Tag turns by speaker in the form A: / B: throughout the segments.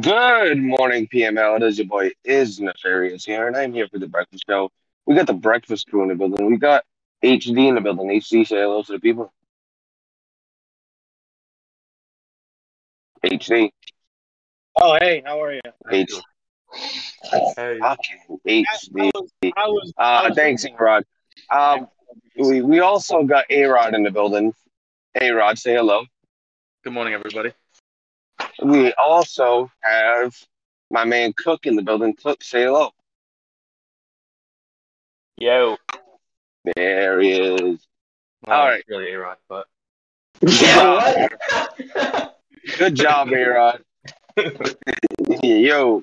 A: Good morning, PML. It is your boy is Nefarious here, and I'm here for the breakfast show. We got the breakfast crew in the building. We got HD in the building. HD, say hello to the people. HD.
B: Oh, hey, how are you?
C: Hey.
A: Fucking HD.
B: I was, I was, I
A: Uh,
B: was
A: thanks, A-Rod. Um, we, we also got A-Rod in the building. A-Rod, say hello.
C: Good morning, everybody.
A: We also have my man Cook in the building. Cook, say hello.
C: Yo.
A: There he is.
C: Well,
A: All right.
C: Really, A-Rod, but
A: Yeah. Good job, A-Rod. Yo,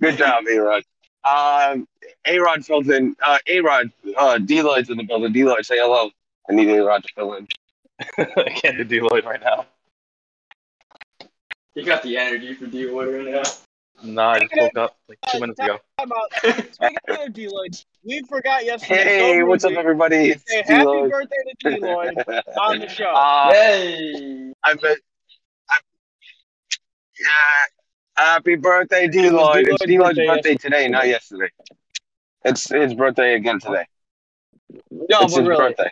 A: good job, A-Rod. Um, A-Rod fills in. Uh, A-Rod, uh, D-Lloyd's in the building. D-Lloyd, say hello. I need A-Rod to fill in.
C: I can't do D-Lloyd right now.
D: You got the energy for D Wood right now.
C: Nah, I just woke up like two minutes ago.
B: How about speaking of D-Lloyd, we forgot yesterday.
A: Hey,
B: so
A: what's up, everybody?
B: to
A: It's
B: Say happy
A: D-Lloyd.
B: birthday to D-Lloyd on the show.
A: Uh,
D: Hey!
A: I bet. I, yeah. Happy birthday, D-Lloyd. It's
B: D-Lloyd's
A: D-Lloyd's
B: birthday
A: birthday today, not yesterday. It's his birthday again today.
B: no,
A: it's
B: but
A: his
B: really,
A: birthday.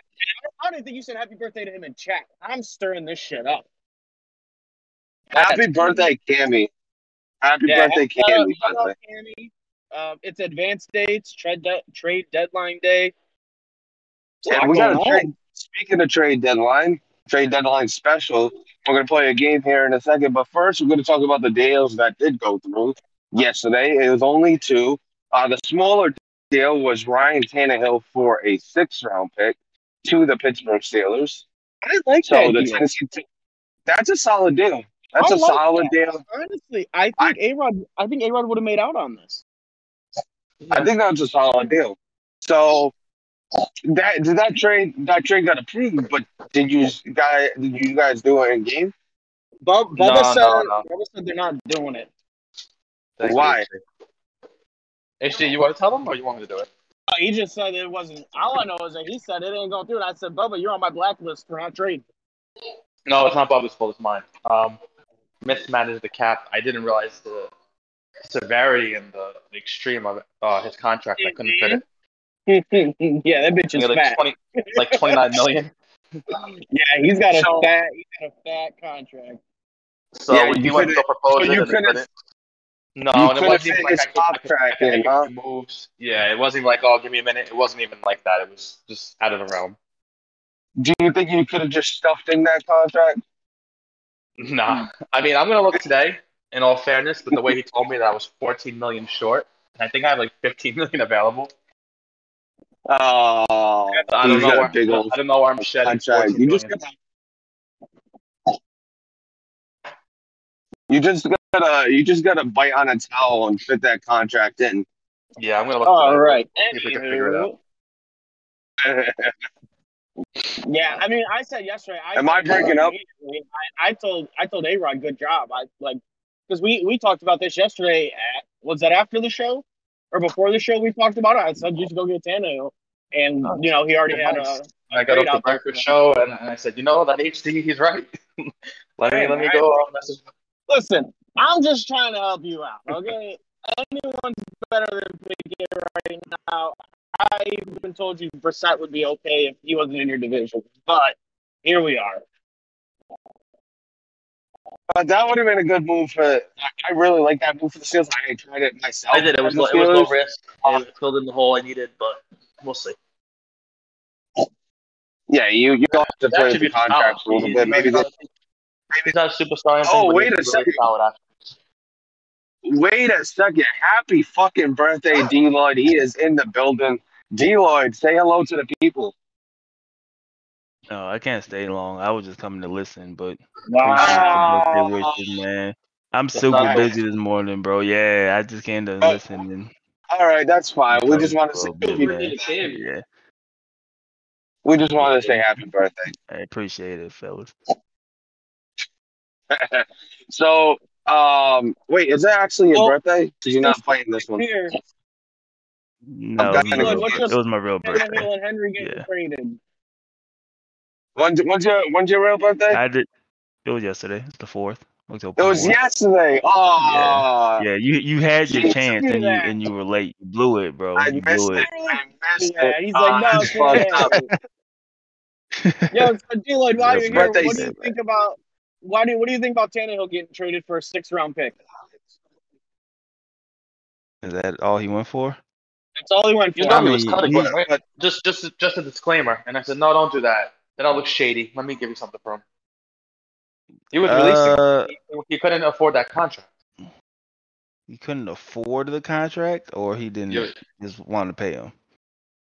B: I didn't think you said happy birthday to him in chat. I'm stirring this shit up.
A: Happy birthday, Cammy. Happy
B: Yeah,
A: birthday,
B: shout
A: Cammy, by
B: shout
A: the
B: out
A: way.
B: Cammy. Um, it's advanced dates, trade de- trade deadline day.
A: Yeah, we got a trade. Speaking of trade deadline, trade deadline special, we're going to play a game here in a second. But first, we're going to talk about the deals that did go through yesterday. It was only two. Uh, the smaller deal was Ryan Tannehill for a six round pick to the Pittsburgh Steelers.
B: I like
A: So
B: that
A: the
B: deal.
A: Tennessee, that's a solid deal. That's
B: I
A: a
B: like
A: solid
B: that.
A: deal.
B: Honestly, I think A Rod. I think A Rod would have made out on this.
A: I think that's a solid deal. So that did that trade that trade got approved, but did you guys did you guys do it in game?
B: Bub, Bubba
C: No,
B: said.
C: no, no.
B: Bubba said they're not doing it.
C: Thank
A: Why?
C: You. HD, you want to tell them or you want me to do it?
B: Uh, He just said it wasn't. All I know is that he said it ain't going through. And I said, Bubba, you're on my blacklist for not trading.
C: No, it's not Bubba's fault. It's mine. Um, mismanaged the cap. I didn't realize the severity and the, the extreme of uh, his contract. I couldn't fit it.
B: yeah, that bitch is
C: think like
B: fat.
C: twenty, like twenty nine million.
B: Yeah, he's got a
A: So-
B: fat. He's got a fat contract.
C: So
A: Yeah,
C: he
A: you
C: went to
A: couldn't-
C: propose
A: so
C: it.
A: you couldn't-
C: couldn't. No,
A: you
C: and it wasn't even like
A: his
C: I could, I could, I
A: contract
C: could
A: in,
C: make
A: huh?
C: moves. Yeah, it wasn't even like, oh, give me a minute. It wasn't even like that. It was just out of the realm.
A: Do you think you could have just stuffed in that contract?
C: Nah, I mean, I'm gonna look today. In all fairness, but the way he told me that I was 14 million short, and I think I have like 15 million available.
A: Oh,
C: I don't know. Where,
A: big old
C: I don't know where I'm shedding
A: contract.
C: 14
A: You just gotta, you just gotta you just gotta bite on a towel and fit that contract in.
C: Yeah, I'm gonna look.
B: All right,
C: See if we can figure it out.
B: Yeah, I mean, I said yesterday. I
A: Am I breaking up?
B: I, I told I told A Rod, good job. I like because we we talked about this yesterday. At, was that after the show or before the show? We talked about it. I said you should go get Tannehill, and you know he already had a.
C: I got up the breakfast show, and, and I said, you know that HD, he's right. let me let me go. uh, message.
B: Listen, I'm just trying to help you out. Okay, anyone's better than Pickett right now. I even told you Brissett would be okay if he wasn't in your division, but here we are.
A: But that would have been a good move for. I I really like that move for the Steelers. I tried it myself.
C: I did. It was
A: for
C: low, it was low
A: Steelers.
C: risk. It filled in the hole I needed, but we'll see.
A: Yeah, you you have to
C: That
A: play
C: should
A: the
C: be
A: contract a little bit. Maybe the,
C: he's not a superstar. or anything,
A: Oh, wait a second. wait a second. Happy fucking birthday, D Lloyd. He is in the building. D Lloyd, say hello to the people.
E: No, I can't stay long. I was just coming to listen, but
B: Wow.
E: appreciate the wishes, man. I'm
C: That's
E: super
C: not-
E: busy this morning, bro. Yeah, I just came to
A: Oh.
E: listen and
A: All right, that's fine. We just want to
E: for
A: say
E: bit,
D: Happy birthday.
E: Yeah,
A: we just want to say happy birthday.
E: I appreciate it, fellas.
A: so, um, wait, is that actually your
B: Well,
A: birthday? Because you're not playing this one.
B: Here,
E: No, it was,
A: it.
E: my real,
B: What's
E: bir-
B: your-
E: it was my real birthday.
B: Henry getting
E: Yeah.
B: traded.
A: When's, when's your when's your real birthday?
E: I did. It was yesterday. It's the fourth. October.
A: It was
E: 4th.
A: yesterday. Oh,
E: Yeah, you you had your
A: Jeez.
E: chance and you and you were late. You blew it, bro.
A: I
E: You
A: missed
E: blew
A: it.
E: it.
A: I missed
B: Yeah,
A: it.
B: he's like, ah, no,
A: that's fucked
B: Yo, so D-Lloyd, while
E: It's
B: you're here, what do you
E: season.
B: think about why do what do you think about Tannehill getting traded for a six round pick?
E: Is that all he went for?
B: That's all he went
C: You
B: for.
C: know
E: I
C: he was cutting,
E: he's-
C: right? Just, just, just a disclaimer. And I said, no, don't do that. That all looks shady. Let me give you something for him. He was releasing.
E: Uh,
C: He, he couldn't afford that contract.
E: he couldn't afford the contract, or he didn't
C: Yeah.
E: just want to pay him.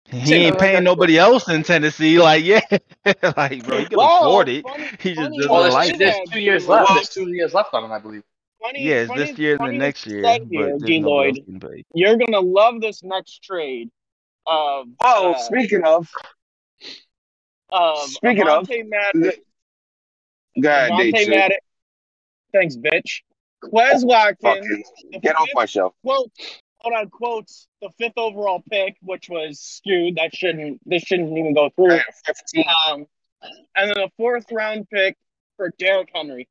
E: He ain't
C: uh,
E: paying nobody else in Tennessee. Like, yeah, like bro, he can
B: Well,
E: afford it.
B: funny-
E: He just
B: funny
E: doesn't
C: Well,
B: you
C: there's,
E: like
B: say
E: it.
C: there's two years left. There's two years left on him, I believe.
B: Funny,
E: Yeah, it's
B: funny,
E: this year and the next
B: you
E: year,
B: said
E: but
B: here, D.
E: nobody
B: Lloyd. You're gonna love this next trade. Of,
A: Oh,
B: uh,
A: speaking of,
B: of
A: speaking of,
B: Avonte Maddox,
A: go ahead,
B: Avonte
A: Nate.
B: Maddox. Thanks, bitch. Quez Watkins.
A: Fucking
B: the
A: get off my show.
B: quote hold on quotes the fifth overall pick, which was skewed. That shouldn't this shouldn't even go through.
A: Hey, Fifteen.
B: Um, and then a fourth round pick for Derrick Henry.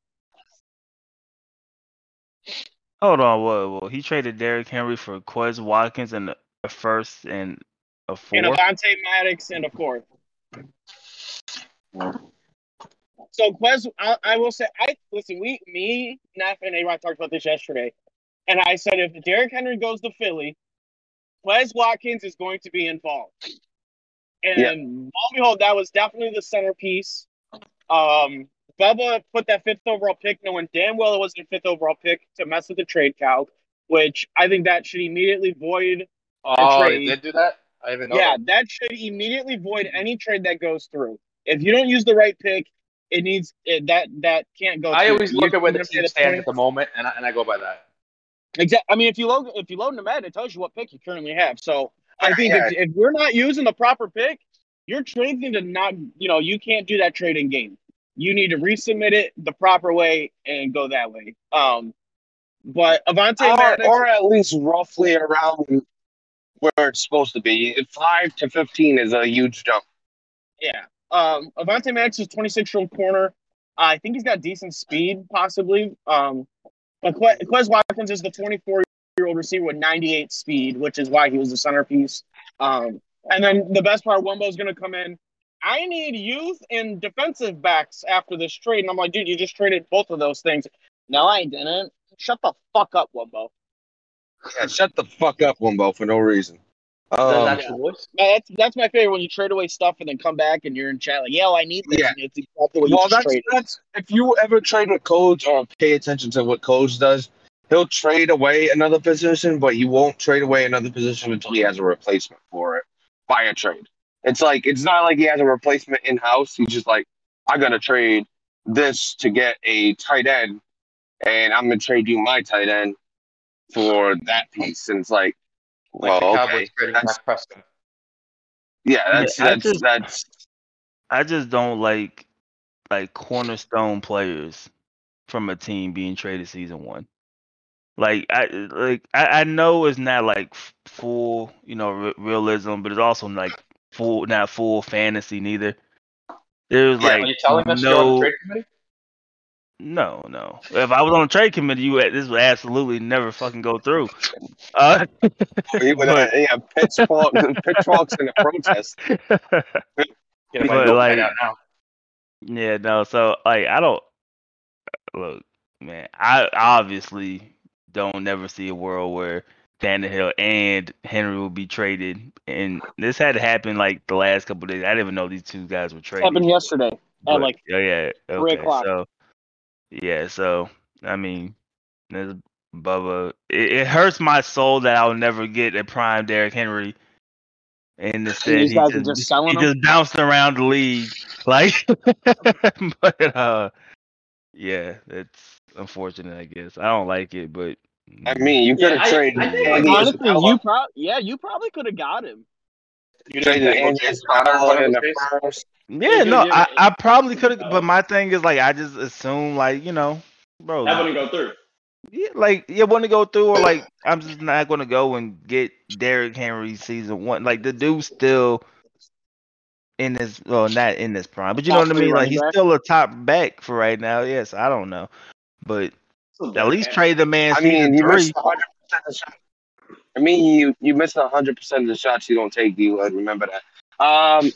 E: Hold on, whoa, whoa. He traded Derrick Henry for Quez Watkins and a first and a fourth.
B: and
E: fourth.
B: Avonte Maddox and a fourth. So Quez, I, I will say, I listen. We, me, Neff, and A. Rod talked about this yesterday, and I said if Derrick Henry goes to Philly, Quez Watkins is going to be involved. And
A: Yeah.
B: lo and behold, that was definitely the centerpiece. Um, Bubba put that fifth overall pick, knowing damn well it wasn't a fifth overall pick to mess with the trade cow, which I think that should immediately void
C: Oh,
B: trade.
C: they did do that? I didn't
B: yeah,
C: that.
B: that should immediately void any trade that goes through. If you don't use the right pick, it needs it, that that can't go.
C: I
B: through.
C: always
B: You-
C: look at where the team
B: pay
C: stands at the moment, and I, and I go by that.
B: Exactly. I mean, if you load if you load in Madden, it tells you what pick you currently have. So I think
A: yeah.
B: if, if you're not using the proper pick, your trade need to not. You know, you can't do that trade in game. You need to resubmit it the proper way and go that way. Um, but Avante
A: Or,
B: Maddox,
A: or at least roughly around where it's supposed to be. Five to fifteen is a huge jump.
B: Yeah. Um, Avonte Maddox is 26 year old corner. I think he's got decent speed, possibly. Um, but Que- Quez Watkins is the 24 year old receiver with 98 speed, which is why he was the centerpiece. Um, and then the best part, Wumbo's going to come in. I need youth and defensive backs after this trade. And I'm like, dude, you just traded both of those things. No, I didn't. Shut the fuck up, Wumbo.
A: Yeah, shut the fuck up, Wumbo, for no reason.
C: That's
A: Um,
C: actual voice.
B: That's that's my favorite when you trade away stuff and then come back and you're in chat like, yo, I need this.
A: Yeah.
B: And it's exactly what
A: well,
B: just
A: that's,
B: traded.
A: that's if you ever trade with coach or pay attention to what coach does, he'll trade away another position, but he won't trade away another position until he has a replacement for it by a trade. It's like it's not like he has a replacement in house. He's just like, I gotta trade this to get a tight end, and I'm gonna trade you my tight end for that piece. And it's like,
C: Like the
A: well,
C: Cowboys
A: okay,
C: trading
A: that's-
C: Dak Prescott.
A: yeah, that's
E: Yeah, I
A: that's
E: just-
A: that's
E: I just don't like like cornerstone players from a team being traded season one. Like I like I, I know it's not like full you know re- realism, but it's also like full not full fantasy neither. There's
A: Yeah,
C: Are
E: like
C: you telling us you're on
E: no
C: the trade committee?
E: No no. If I was on the trade committee, you this would absolutely never fucking go through. Uh,
A: he would, uh, yeah, pitchfork, pitchforks in a protest.
E: But, like-
C: out now.
E: Yeah, no. So like, I don't look, man. I obviously don't never see a world where Tannehill and Henry will be traded, and this had to happen like the last couple days. I didn't even know these two guys were traded.
B: happened yesterday at
E: but-
B: like
E: oh yeah,
B: three o'clock.
E: So yeah, so I mean, there's Bubba. It, it hurts my soul that I'll never get a prime Derrick Henry. And instead,
B: these
E: he just,
B: just
E: he
B: them?
E: just bounced around the league, like. but uh, yeah, it's unfortunate, I guess. I don't like it, but
A: I mean, you could
C: Yeah,
A: have
C: I-
A: traded
C: I think,
B: honestly,
A: Isabella,
B: you probably yeah, you probably could have got him.
C: You
A: traded
C: didn't
A: Andy Isabella in the first.
E: Yeah,
B: Yeah,
E: no, I, I probably could have. But my thing is like, I just assume like you know, bro,
D: That wouldn't go through.
E: Yeah, like you want to go through, or like I'm just not going to go and get Derrick Henry season one. Like the dude's still in this, well, not in this prime, but you know what I mean. Like he's still a top back for right now. Yes, I don't know, but at least trade the man.
A: I mean, you
E: three.
A: missed 100 percent of the shots. I mean, you you missed 100 percent of the shots you don't take. You would remember that. Um,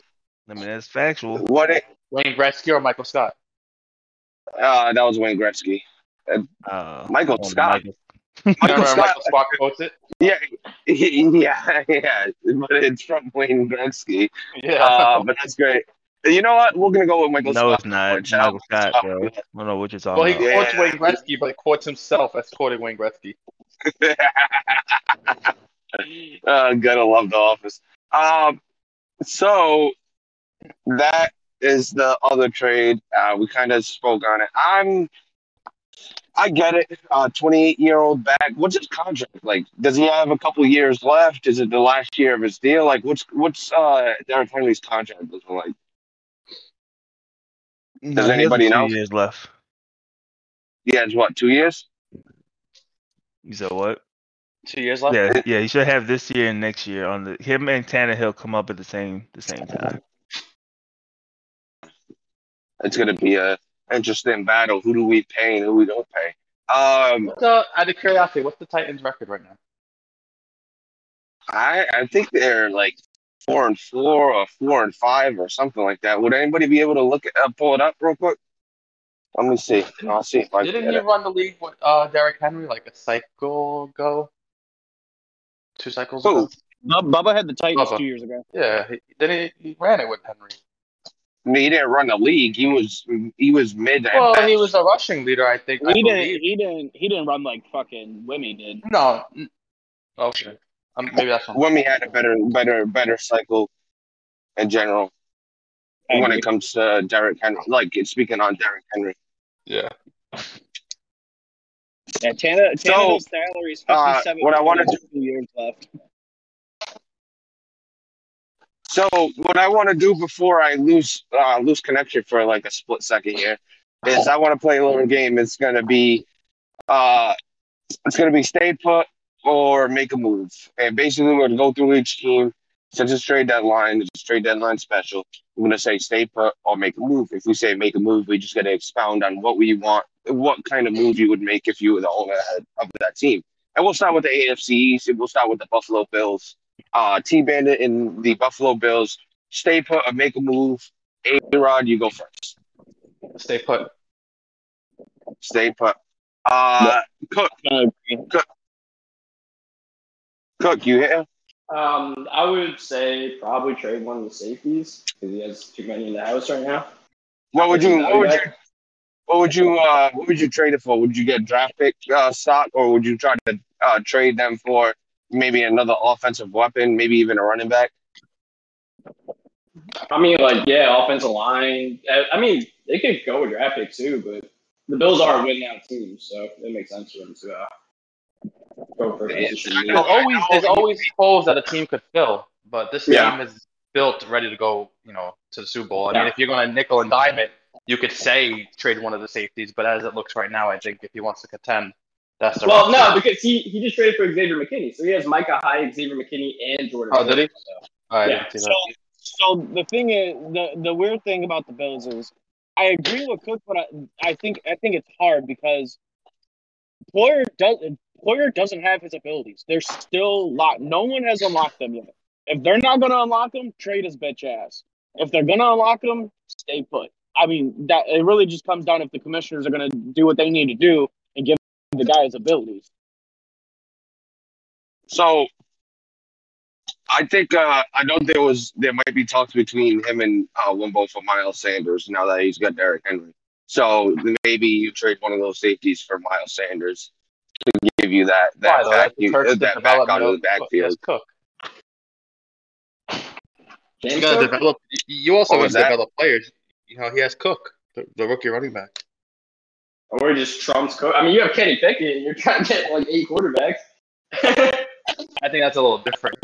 E: I mean, that's factual.
A: what it?
C: Wayne Gretzky or Michael Scott?
A: Uh, that was Wayne Gretzky.
E: Uh,
A: Michael Scott.
E: Michael-
A: Michael Scott.
C: Michael Scott quotes it?
A: Yeah, yeah, yeah. But it's from Wayne Gretzky.
C: Yeah.
A: Uh, but that's great. You know what? We're gonna go with Michael
E: No,
A: Scott.
E: it's not.
A: Shout
E: Michael Scott,
A: Scott.
E: bro. I don't know what you're talking
C: well, he
E: about.
A: Yeah.
C: quotes Wayne Gretzky, but he quotes himself as quoting Wayne Gretzky.
A: uh, gotta love the office. Um, so that is the other trade. Uh, we kind of spoke on it. I'm, I get it. Uh, 28 year old back. What's his contract like? Does he have a couple years left? Is it the last year of his deal? Like, what's what's uh Derrick Henry's contract looking like?
E: No,
A: Does
E: he has a
A: anybody
E: few
A: know?
E: Years left.
A: He has what? Two years?
E: You said what?
C: Two years left.
E: Yeah, yeah. He should have this year and next year on the him and Tannehill come up at the same the same time.
A: It's gonna be a interesting battle. Who do we pay and who we don't pay? Um,
C: What's, uh, out of curiosity, what's the Titans' record right now?
A: I I think they're like four and four or four and five or something like that. Would anybody be able to look at uh, pull it up real quick? Let me see. I'll see if I
C: Didn't
A: get
C: he
A: it.
C: run the league with uh, Derrick Henry like a cycle ago? Two cycles
A: Who?
C: ago?
B: Bub- Bubba had the Titans
C: Bubba.
B: two years ago.
C: Yeah, he, then he, he ran it with Henry.
A: I mean, he didn't run the league. He was he was mid.
C: Well,
A: best.
C: he was a rushing leader, I think. I
B: He didn't.
C: believe.
B: He didn't. He didn't run like fucking Wimmy did.
C: No. n- Okay. Um, maybe that's one.
A: when we had a better better better cycle in general when it comes to Derrick Henry. Like speaking on Derrick Henry.
C: Yeah.
B: Yeah, Tana,
A: So,
B: Tannehill's salary is
A: uh,
B: fifty-seven.
A: what I wanted to-
B: two years left.
A: So what I want to do before I lose uh, lose connection for like a split second here is I want to play a little game. It's gonna be uh, it's gonna be stay put or make a move, and basically we're gonna go through each team. Since it's trade deadline, it's a trade deadline special. I'm gonna say stay put or make a move. If we say make a move, we just gotta expound on what we want, what kind of move you would make if you were the owner of that team. And we'll start with the AFC East. We'll start with the Buffalo Bills uh, T Bandit and the Buffalo Bills stay put or make a move. A Rod, you go first.
C: Stay put.
A: Stay put. Uh, Cook,
B: I agree.
A: Cook, you here?
D: Um, I would say probably trade one of the safeties because he has too many in the house right now.
A: What would you? What would you? What would you? Uh, what would you trade it for? Would you get draft pick uh, stock, or would you try to uh, trade them for maybe another offensive weapon, maybe even a running back?
D: I mean, like, yeah, offensive line. I- I mean, they could go with draft pick too, but the Bills are a win now team, so it makes sense for them to uh, go for a
A: Yeah,
D: position.
C: There's always there's always holes that a team could fill, but this
D: Yeah.
C: team is built ready to go, you know, to the Super Bowl. I mean, if you're going to nickel and dime it, you could say trade one of the safeties, but as it looks right now, I think if he wants to contend, that's the
D: Well,
C: right
D: no, because he, he just traded for Xavier McKinney, so he has Micah Hyde, Xavier McKinney, and Jordan.
C: Oh, did he?
D: So.
C: Oh, I
D: yeah,
B: So, so the thing is, the the weird thing about the Bills is, I agree with Cook, but I, I think I think it's hard because Poyer does Poyer doesn't have his abilities. They're still locked. No one has unlocked them yet. If they're not gonna unlock them, trade his bitch ass. If they're gonna unlock them, stay put. I mean, that it really just comes down if the commissioners are gonna do what they need to do and give the guy's abilities.
A: So I think uh, I know there was there might be talks between him and uh, Wimbo for Miles Sanders now that he's got Derrick Henry. So maybe you trade one of those safeties for Miles Sanders to give you that that
C: though?
A: back,
C: That hurts
A: that back out of the backfield.
C: Cook. You gotta develop. You also
A: What
C: gotta
A: was that?
C: develop players. You know, he has Cook, the, the rookie running back.
D: Or he just trumps Cook. I mean, you have Kenny Pickett, and you're trying to get like eight quarterbacks.
C: I think that's a little different.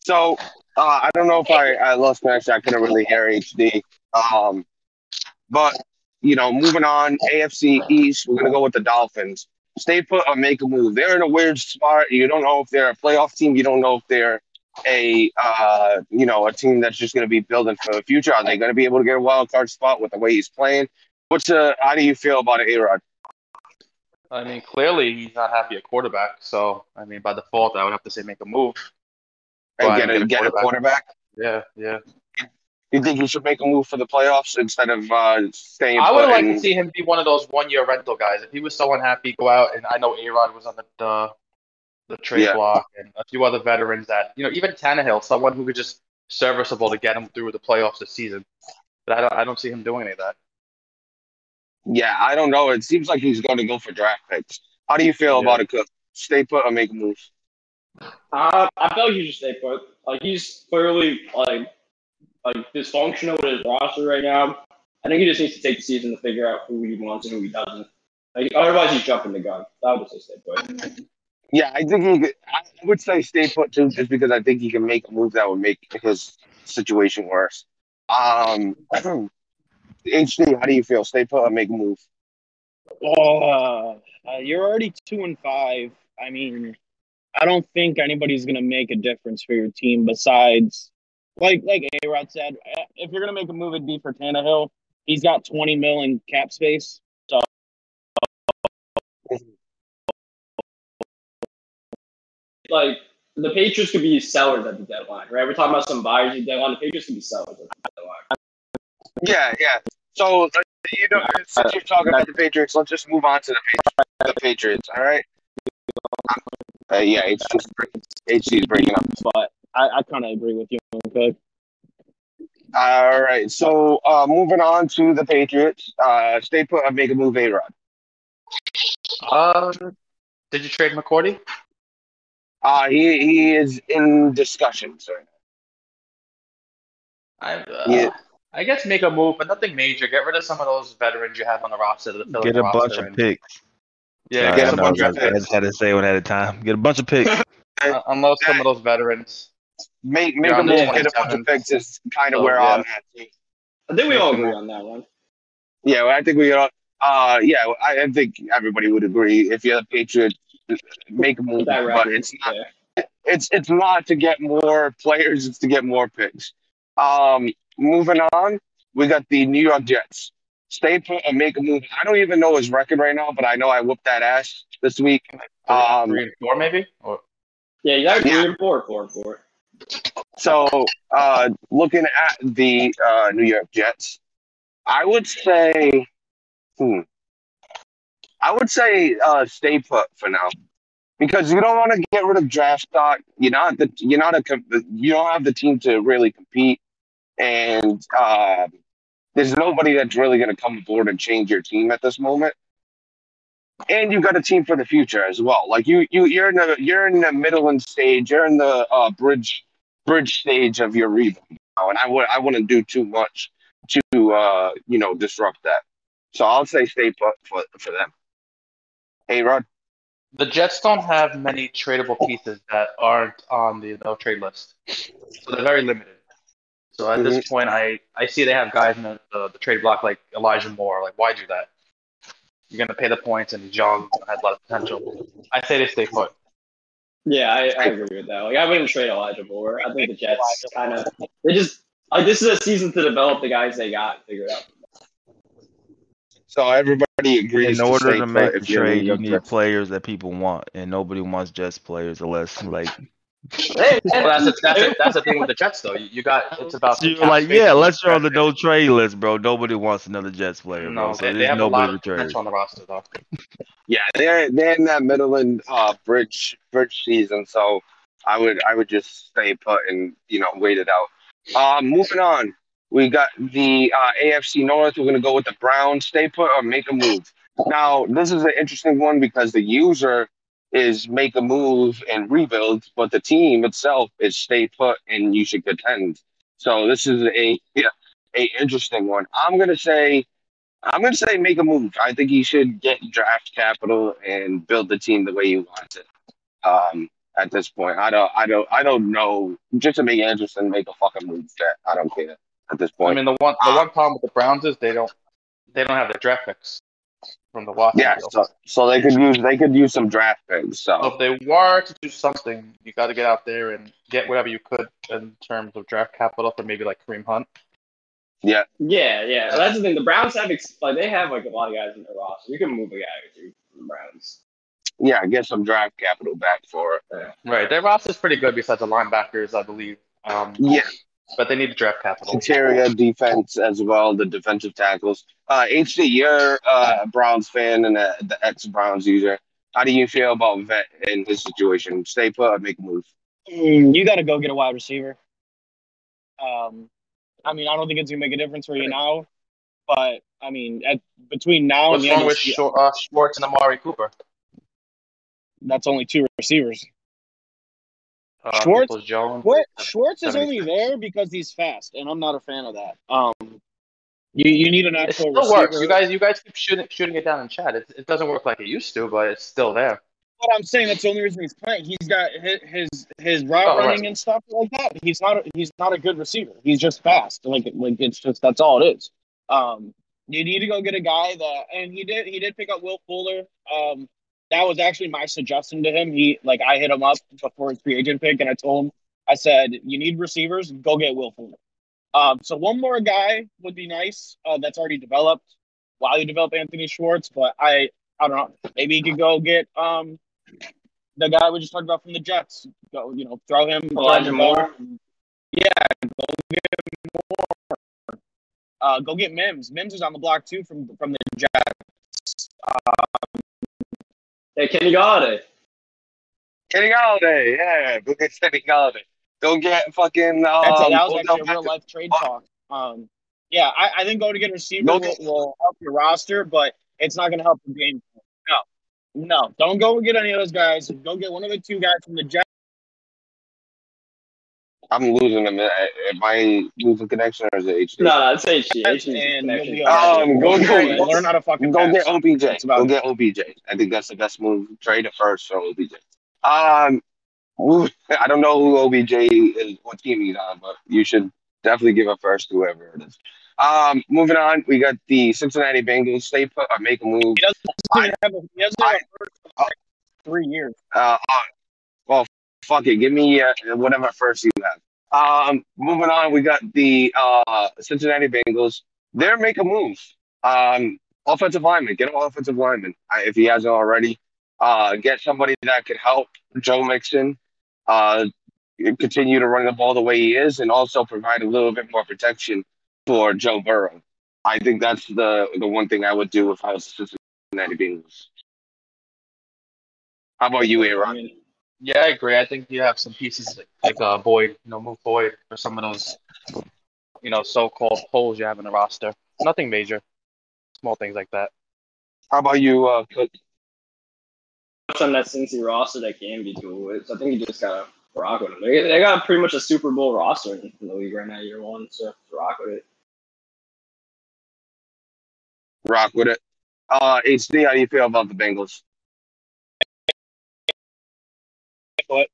A: So uh, I don't know if I, I lost connection. I couldn't really hear HD. Um, but you know, moving on, AFC East, we're gonna go with the Dolphins. Stay put or make a move. They're in a weird spot. You don't know if they're a playoff team. You don't know if they're a uh, you know a team that's just going to be building for the future. Are they going to be able to get a wild card spot with the way he's playing? What's uh, how do you feel about A Rod?
C: I mean, clearly he's not happy at quarterback. So, I mean, by default, I would have to say make a move.
A: And
C: Well,
A: get a get a quarterback.
C: Yeah, yeah.
A: You think he should make a move for the playoffs instead of uh, staying?
C: I would
A: put
C: like
A: and-
C: to see him be one of those one-year rental guys. If he was so unhappy, go out and I know A-Rod was on the the, the trade
A: Yeah.
C: block and a few other veterans that you know, even Tannehill, someone who could just serviceable to get him through the playoffs this season. But I don't, I don't see him doing any of that.
A: Yeah, I don't know. It seems like he's going to go for draft picks. How do you feel
C: Yeah.
A: about it, Cook? Stay put or make a move?
D: Uh, I feel like he should stay put. Like he's clearly like like dysfunctional with his roster right now. I think he just needs to take the season to figure out who he wants and who he doesn't. Like, otherwise, he's jumping the gun. I would just say stay put.
A: Yeah, I think he. Could, I would say stay put too, just because I think he can make a move that would make his situation worse. Um, HD, how do you feel? Stay put or make a move?
B: Uh, uh, you're already two and five. I mean, I don't think anybody's gonna make a difference for your team besides, like like A Rod said, uh, if you're gonna make a move, it'd be for Tannehill. He's got 20 mil in cap space.
D: So like the Patriots could be sellers at the deadline, right? We're talking about some buyers at the deadline. The Patriots could be sellers at the deadline.
A: Yeah, yeah. So you know, since you're talking about the Patriots, let's just move on to the Patriots. The Patriots, all right? Uh, yeah, HD's, HD's breaking up.
B: But I, I kind of agree with you, Cook.
A: All right, so uh, moving on to the Patriots. Uh, stay put or make a move, A Rod.
C: Um, did you trade McCourty?
A: Uh, he he is in discussions right
C: I, uh,
A: Yeah.
C: I guess make a move, but nothing major. Get rid of some of those veterans you have on the roster. The
E: Get a bunch of
C: and,
E: picks.
C: Yeah,
E: Sorry,
C: get
E: I
C: a bunch
E: I
C: of
E: just- I just had to say one at a time. Get a bunch of picks.
C: Uh, unload some of those veterans.
A: Make make
C: You're
A: a
C: on the
A: move, get a bunch of picks is kind of
C: Oh,
A: where
C: yeah.
A: I'm at.
D: I think we all agree on that one.
A: Yeah, well, I think we all. Uh, yeah, I, I think everybody would agree. If you're the Patriots, make a move,
D: With that
A: but
D: record,
A: it's not.
D: yeah.
A: It's it's not to get more players. It's to get more picks. Um, moving on, we got the New York Jets. Stay put and make a move. I don't even know his record right now, but I know I whooped that ass this week. Um,
C: Three and four, maybe. Or
D: Yeah, you got three
A: Yeah.
D: and four, four and four.
A: So, uh, looking at the uh, New York Jets, I would say, hmm, I would say uh, stay put for now because you don't want to get rid of draft stock. You're not the you're not a you don't have the team to really compete, and uh, there's nobody that's really going to come aboard and change your team at this moment. And you've got a team for the future as well. Like you, you, you're in the you're in the middle and stage. You're in the uh, bridge bridge stage of your rebuild and I would I wouldn't do too much to uh, you know disrupt that. So I'll say stay put for for them. Hey Rod,
C: the Jets don't have many tradable pieces that aren't on the no trade list, so they're very limited. So at this point, I, I see they have guys in the, the, the trade block like Elijah Moore. Like, why do that? You're gonna pay the points, and young, has a lot of potential. I say they stay put.
D: Yeah, I, I agree with that. Like, I wouldn't trade Elijah Moore. I think the Jets kind of they just like this is a season to develop the guys they got and figure it out.
A: so everybody agrees.
E: In order
A: stay
E: to
A: put
E: make a
A: you're
E: trade, you need players that people want, and nobody wants just players unless like
D: Hey,
C: Well, that's the, that's, the, that's the thing with the Jets, though. You, you got it's about the
E: you're like yeah,
C: and
E: unless you're on the no trade list, bro. Nobody wants another Jets player,
C: picks.
E: bro.
C: No,
E: So
C: they, they
E: there's
C: have a lot of
E: to
C: on the roster, though.
A: Yeah, they're they're in that middle and uh, bridge bridge season, so I would I would just stay put and you know wait it out. Um, moving on, we got the uh, AFC North. We're gonna go with the Browns. Stay put or make a move. Now this is an interesting one because the user is make a move and rebuild, but the team itself is stay put and you should contend. So this is a yeah, a interesting one. I'm gonna say I'm gonna say make a move. I think he should get draft capital and build the team the way he wants it. Um, at this point. I don't I don't I don't know. Just to make Anderson make a fucking move that I don't care at this point.
C: I mean, the one the one problem with the Browns is they don't they don't have the draft picks from the Watson
A: yeah, so, so they could use they could use some draft picks.
C: So
A: So
C: if they were to do something, you got to get out there and get whatever you could in terms of draft capital for maybe like Kareem Hunt.
A: yeah,
D: Yeah, yeah. That's the thing. The Browns have ex- like they have like a lot of guys in their roster. You can move a guy or two from the Browns.
A: yeah, get some draft capital back for it.
C: Right, their roster's pretty good besides the linebackers, I believe. Um,
A: Yeah,
C: but they need to draft capital.
A: interior defense as well, the defensive tackles. Uh, HD, you're uh, a Browns fan and a, the ex Browns user. How do you feel about Vet in his situation? Stay put or make a move?
B: Mm, you got to go get a wide receiver. Um, I mean, I don't think it's gonna make a difference for you now, but I mean, at between now
C: What's
B: and the end
C: wrong
B: of
C: with
B: the
C: Shor- uh, Schwartz and Amari Cooper?
B: that's only two receivers.
C: Uh,
B: Schwartz?
C: Jones.
B: Schwartz, Schwartz is only there because he's fast, and I'm not a fan of that. Um, you you need an
C: It
B: actual
C: still
B: receiver.
C: works. You guys, you guys keep shooting, shooting it down in chat. It, it doesn't work like it used to, but it's still there.
B: But I'm saying that's the only reason he's playing. He's got his his, his route
C: Oh, right.
B: running and stuff like that. He's not a, he's not a good receiver. He's just fast. Like like it's just that's all it is. Um, you need to go get a guy that, and he did he did pick up Will Fuller. Um, that was actually my suggestion to him. He like I hit him up before his free agent pick, and I told him I said you need receivers, go get Will Fuller. Um, so one more guy would be nice. Uh, that's already developed while you develop Anthony Schwartz, but I I don't know. Maybe you could go get um the guy we just talked about from the Jets. Go, you know, throw him
D: Elijah Moore?
B: Yeah, go get Moore. Uh, go get Mims. Mims is on the block too from from the Jets.
D: Hey, Kenny Golladay.
A: Kenny Golladay, yeah, go get Kenny Golladay. Don't get fucking. Um,
B: That's it. That was
A: Odell
B: actually a real
A: Beckham.
B: life trade talk. Um, yeah, I, I think going to get a receiver
A: Go
B: will, will help your roster, but it's not going to help the game. No, no, don't go and get any of those guys. Go get one of the two guys from the Jets.
A: I'm losing them. Am I losing connection or is it HD?
D: No, no, it's HD.
B: And
D: HD's
B: you'll
D: connection.
B: be all right.
A: Um, go get-
B: Learn- learn how to fucking
A: Go
B: pass.
A: get OBJ.
B: That's about
A: Go
B: it.
A: get OBJ. I think that's the best move. Trade it first for OBJ. Um, I don't know who OBJ is, what team he's on, but you should definitely give a first to whoever it is. Um, moving on, we got the Cincinnati Bengals. Stay put or make a move.
B: He doesn't even have a, he doesn't have a first in like three years.
A: Uh, uh, well, fuck it. Give me uh, whatever first you have. Um, moving on, we got the uh, Cincinnati Bengals. They're making moves. Um, offensive lineman, get an offensive lineman uh, if he hasn't already. Uh, get somebody that could help Joe Mixon. Uh, continue to run the ball the way he is, and also provide a little bit more protection for Joe Burrow. I think that's the the one thing I would do if I was the Cincinnati Bengals. How about you, Aaron?
D: Mean,
C: Yeah, I agree. I think you have some pieces like, like uh, Boyd, you know, move Boyd for some of those, you know, so-called holes you have in the roster. Nothing major, small things like that.
A: How about you, uh, Cook?
D: on that Cincy roster that can be cool with. So I think you just gotta rock with them. They, they got pretty much a Super Bowl roster in the league right now, year one. So rock with it.
A: rock with it. Uh, HD, how do you feel about the Bengals?
B: But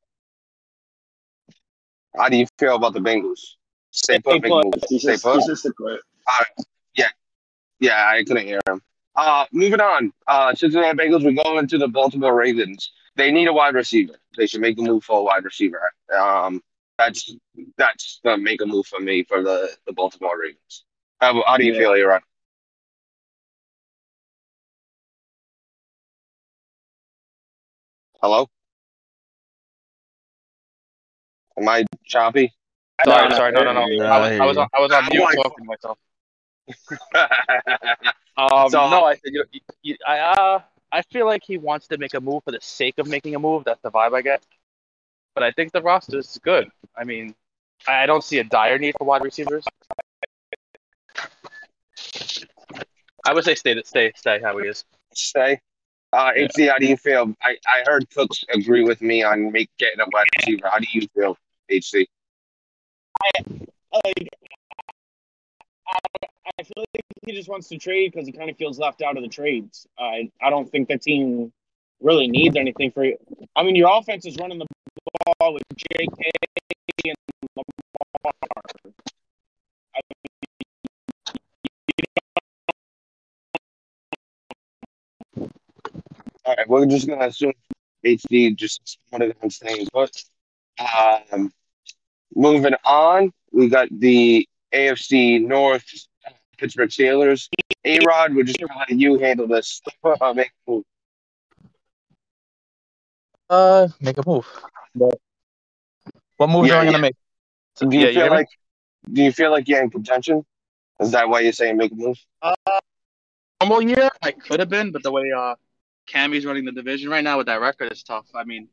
A: How do you feel about the Bengals? Stay put,
B: Stay put.
A: Stay
D: just,
A: put.
D: he's just a quit.
A: Yeah, I couldn't hear him. Uh, moving on. Uh, Cincinnati Bengals. We go into the Baltimore Ravens. They need a wide receiver. They should make a move for a wide receiver. Um, that's that's the make a move for me for the the Baltimore Ravens. How, how do you
D: Yeah.
A: feel, Aaron? Hello. Am I choppy?
C: Sorry,
D: no,
C: sorry, no, no, no.
D: yeah,
C: I was, I was on, I was on mute
A: my-
C: talking to myself. Um,
A: So-
C: no, I said you, you, you, I uh, I feel like he wants to make a move for the sake of making a move. That's the vibe I get. But I think the roster is good. I mean, I I don't see a dire need for wide receivers. I would say stay, stay, stay how he is.
A: Stay. Uh,
C: Yeah.
A: HD, how do you feel? I, I heard Cooks agree with me on make getting a wide receiver. How do you feel, HD?
B: like, I, I feel like he just wants to trade because he kind of feels left out of the trades. I I don't think the team really needs anything for you. I mean, your offense is running the ball with J.K. and Lamar. I
A: All right, we're just gonna assume HD just wanted on staying put. Um, moving on, we got the AFC North Pittsburgh Steelers. A Rod, we're just gonna let you handle this. Uh, make a move.
F: Uh, make a move. What, what moves
A: Yeah,
F: am I
A: yeah.
F: gonna make?
A: Do you
F: Yeah, you
A: feel
F: me?
A: like do you feel like you're in contention? Is that why you're saying make a move?
G: normal year, I could have been, but the way uh Cammy's running the division right now with that record is tough. I mean,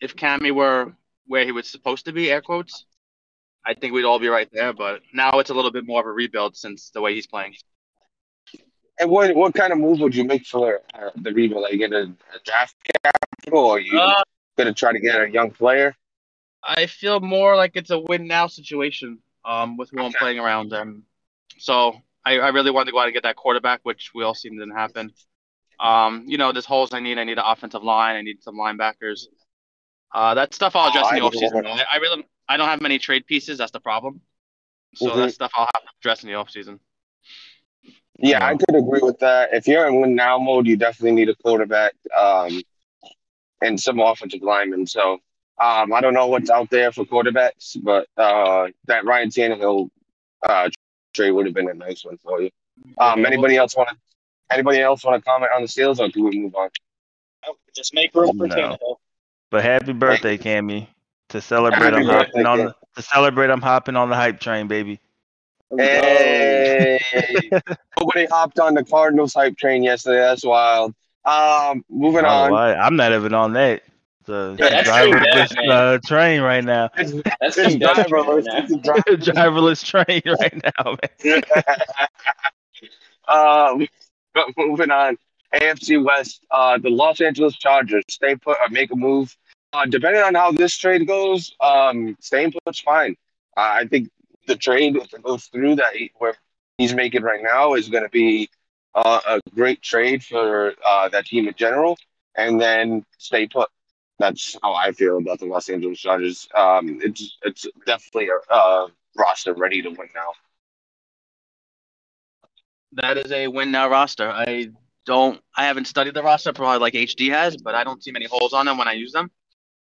G: if Cammy were where he was supposed to be, air quotes, I think we'd all be right there. But now it's a little bit more of a rebuild since the way he's playing.
A: And what what kind of move would you make for uh, the rebuild? Like get a, a draft capital, or you
G: Uh,
A: gonna try to get a young player?
G: I feel more like it's a win now situation um, with who I'm playing around. Um, so I, I really wanted to go out and get that quarterback, which we all seen didn't happen. Um, you know, there's holes I need. I need an offensive line. I need some linebackers. Uh, that stuff I'll address
A: Oh,
G: in the
A: I
G: offseason. I, I really I don't have many trade pieces. That's the problem. So
A: Mhm.
G: that stuff I'll have to address in the offseason.
A: Yeah, I could agree with that. If you're in win now mode, you definitely need a quarterback um, and some offensive linemen. So um, I don't know what's out there for quarterbacks, but uh, that Ryan Tannehill uh, trade would have been a nice one for you. Um, anybody else want to? Anybody else want to comment on the Steelers, or can we move on?
B: just make room for
E: No.
B: Tannehill.
E: But happy birthday, Cammy. To celebrate,
A: Happy
E: I'm hopping on the, to celebrate. I'm hopping on the hype train, baby.
A: Hey, nobody hopped on the Cardinals hype train yesterday. That's wild. Um, moving
E: Oh,
A: on.
E: I, I'm not even on that. The
D: Yeah,
E: driverless
D: bad,
E: uh, train right now.
A: It's,
D: That's
A: it's
D: King Desmond
A: driverless.
D: right
A: It's
E: driverless train right now, man.
A: um, but moving on, AFC West, uh, the Los Angeles Chargers stay put or make a move. Uh, depending on how this trade goes, um, staying put's fine. Uh, I think the trade, if it goes through that he, where he's making right now, is going to be uh, a great trade for uh, that team in general. And then stay put. That's how I feel about the Los Angeles Chargers. Um, it's it's definitely a uh, roster ready to win now.
G: That is a win now roster. I don't. I haven't studied the roster probably like HD has, but I don't see many holes on them when I use them.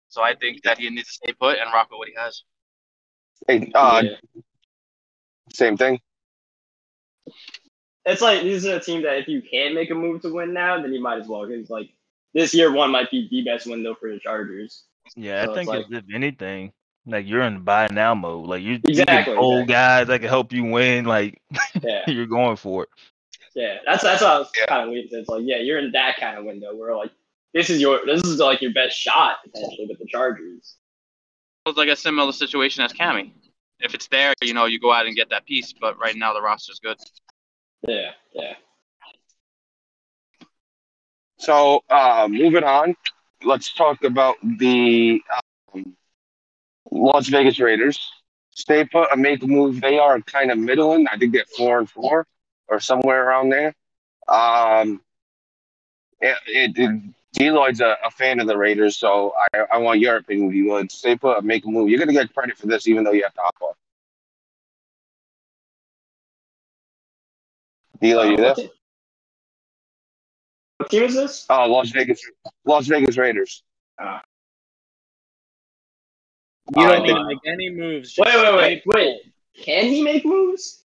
G: So I think that he needs to stay put and rock with what he has.
A: Hey, uh,
D: Yeah.
A: same thing.
D: It's like this is a team that if you can make a move to win now, then you might as well because like this year one might be the best window for the Chargers.
E: Yeah,
D: So
E: I think
D: like-
E: if anything, like you're in buy now mode. Like you,
D: Exactly,
E: you old
D: exactly.
E: guys that can help you win. Like
D: Yeah,
E: you're going for it.
D: yeah. That's that's what I was
A: Yeah.
D: kind of leading to. It's like yeah, you're in that kind of window where like this is your this is like your best shot potentially with the Chargers.
G: It's like a similar situation as Cammy. If it's there, you know, you go out and get that piece. But right now, the roster's good.
D: Yeah, yeah.
A: So, uh, moving on, let's talk about the um, Las Vegas Raiders. Stay put and make a move. They are kind of middling. I think they're four and four or somewhere around there. Um, it, it, it, Deloyd's a, a fan of the Raiders, so I, I want your opinion, Deloyd. Stay put and make a move. You're going to get credit for this, even though you have to hop off. Deloyd, you
D: Uh,
A: there?
D: what, te- team is this?
A: Oh, Las Vegas, Las Vegas Raiders.
B: You
A: Uh,
B: don't need to make any moves.
D: Wait, wait, wait, wait. Can he make moves?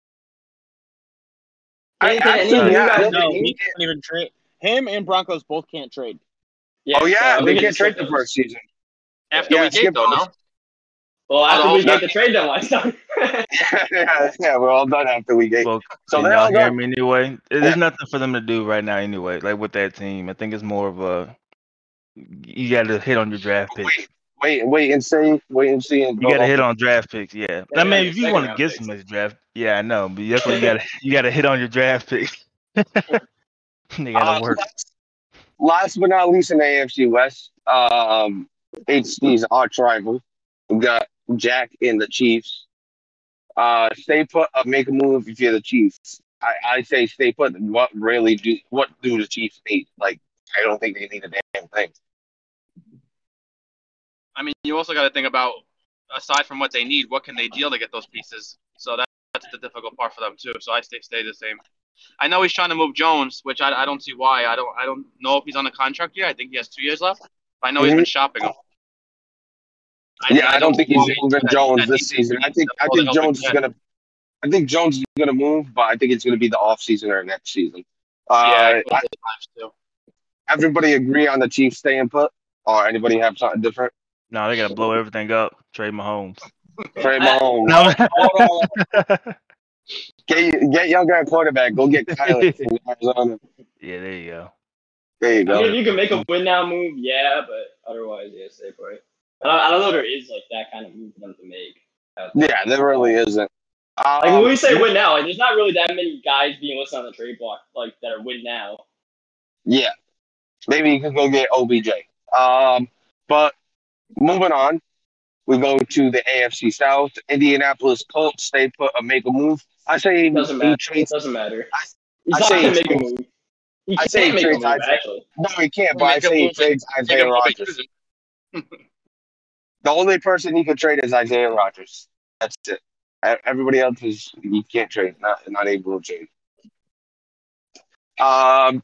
A: I-
D: Can, can any
A: actually,
D: of you
A: yeah,
D: guys
B: No, he can't even trade. Him and Broncos both can't trade.
D: Yeah,
A: oh yeah,
D: so
A: they
D: we
A: can't trade
D: skip
A: the first season.
G: After
A: Yeah,
G: we
A: skip
G: though, no?
D: Well, after
G: Oh,
D: we get the trade deadline done.
A: yeah, yeah, we're all done after we get.
E: Well,
A: So they're
E: y'all hear
A: done.
E: me anyway? It-
A: Yeah.
E: There's nothing for them to do right now anyway. Like with that team, I think it's more of a you got to hit on your draft pick.
A: Wait, wait, wait and see, wait and see, and
E: You got to hit on draft picks. Yeah,
D: Yeah,
E: I mean,
D: yeah,
E: if you want to get some draft, yeah, I know, but that's what you got. to You got to hit on your draft picks. they got to
A: Uh,
E: work.
A: last, last but not least in the AFC West, um, HD's arch rival. We got Jack and the Chiefs. Uh, stay put, uh, make a move if you're the Chiefs. I, I say stay put. What really do? What do the Chiefs need? Like, I don't think they need a damn thing.
G: I mean, you also got to think about aside from what they need, what can they deal to get those pieces. So that, that's the difficult part for them too. So I stay stay the same. I know he's trying to move Jones, which I, I don't see why. I don't I don't know if he's on a contract yet. I think he has two years left. But I know he's been shopping him.
A: yeah, I don't think he's moving Jones
G: that
A: this season. I think I think Jones is gonna. I think Jones is gonna move, but I think it's gonna be the off season or next season. Uh,
G: yeah,
A: I-
G: times too.
A: everybody agree on the Chiefs staying put, or anybody have something different?
E: No, they gotta blow everything up. Trade Mahomes.
A: Trey Mahomes.
E: No.
A: Hold on. Get get younger at quarterback. Go get Kyler from Arizona.
E: yeah, there you go.
A: There you
D: I
A: go.
D: mean, if you can make a win now move, yeah, but otherwise, yeah, stay put. I don't, I don't know if there is like that kind of move for them to make.
A: Yeah, there really isn't. Um,
D: Like when we say win now, like there's not really that many guys being listed on the trade block like that are win now.
A: Yeah. Maybe you can go get OBJ. Um, but moving on, we go to the AFC South. Indianapolis Colts, stay put or make a move. I say
D: It doesn't
A: he
D: matter. It
A: trades.
D: doesn't matter.
A: I-
D: He's
A: I
D: not
A: say
D: gonna
A: he
D: make a move. He
A: I say he trades
D: move,
A: Isaiah-
D: actually.
A: No, he can't, but I say he trades Isaiah
G: him look like
A: Rodgers. The only person he could trade is Isaiah Rodgers. That's it. Everybody else is you can't trade, not not able to trade. Um,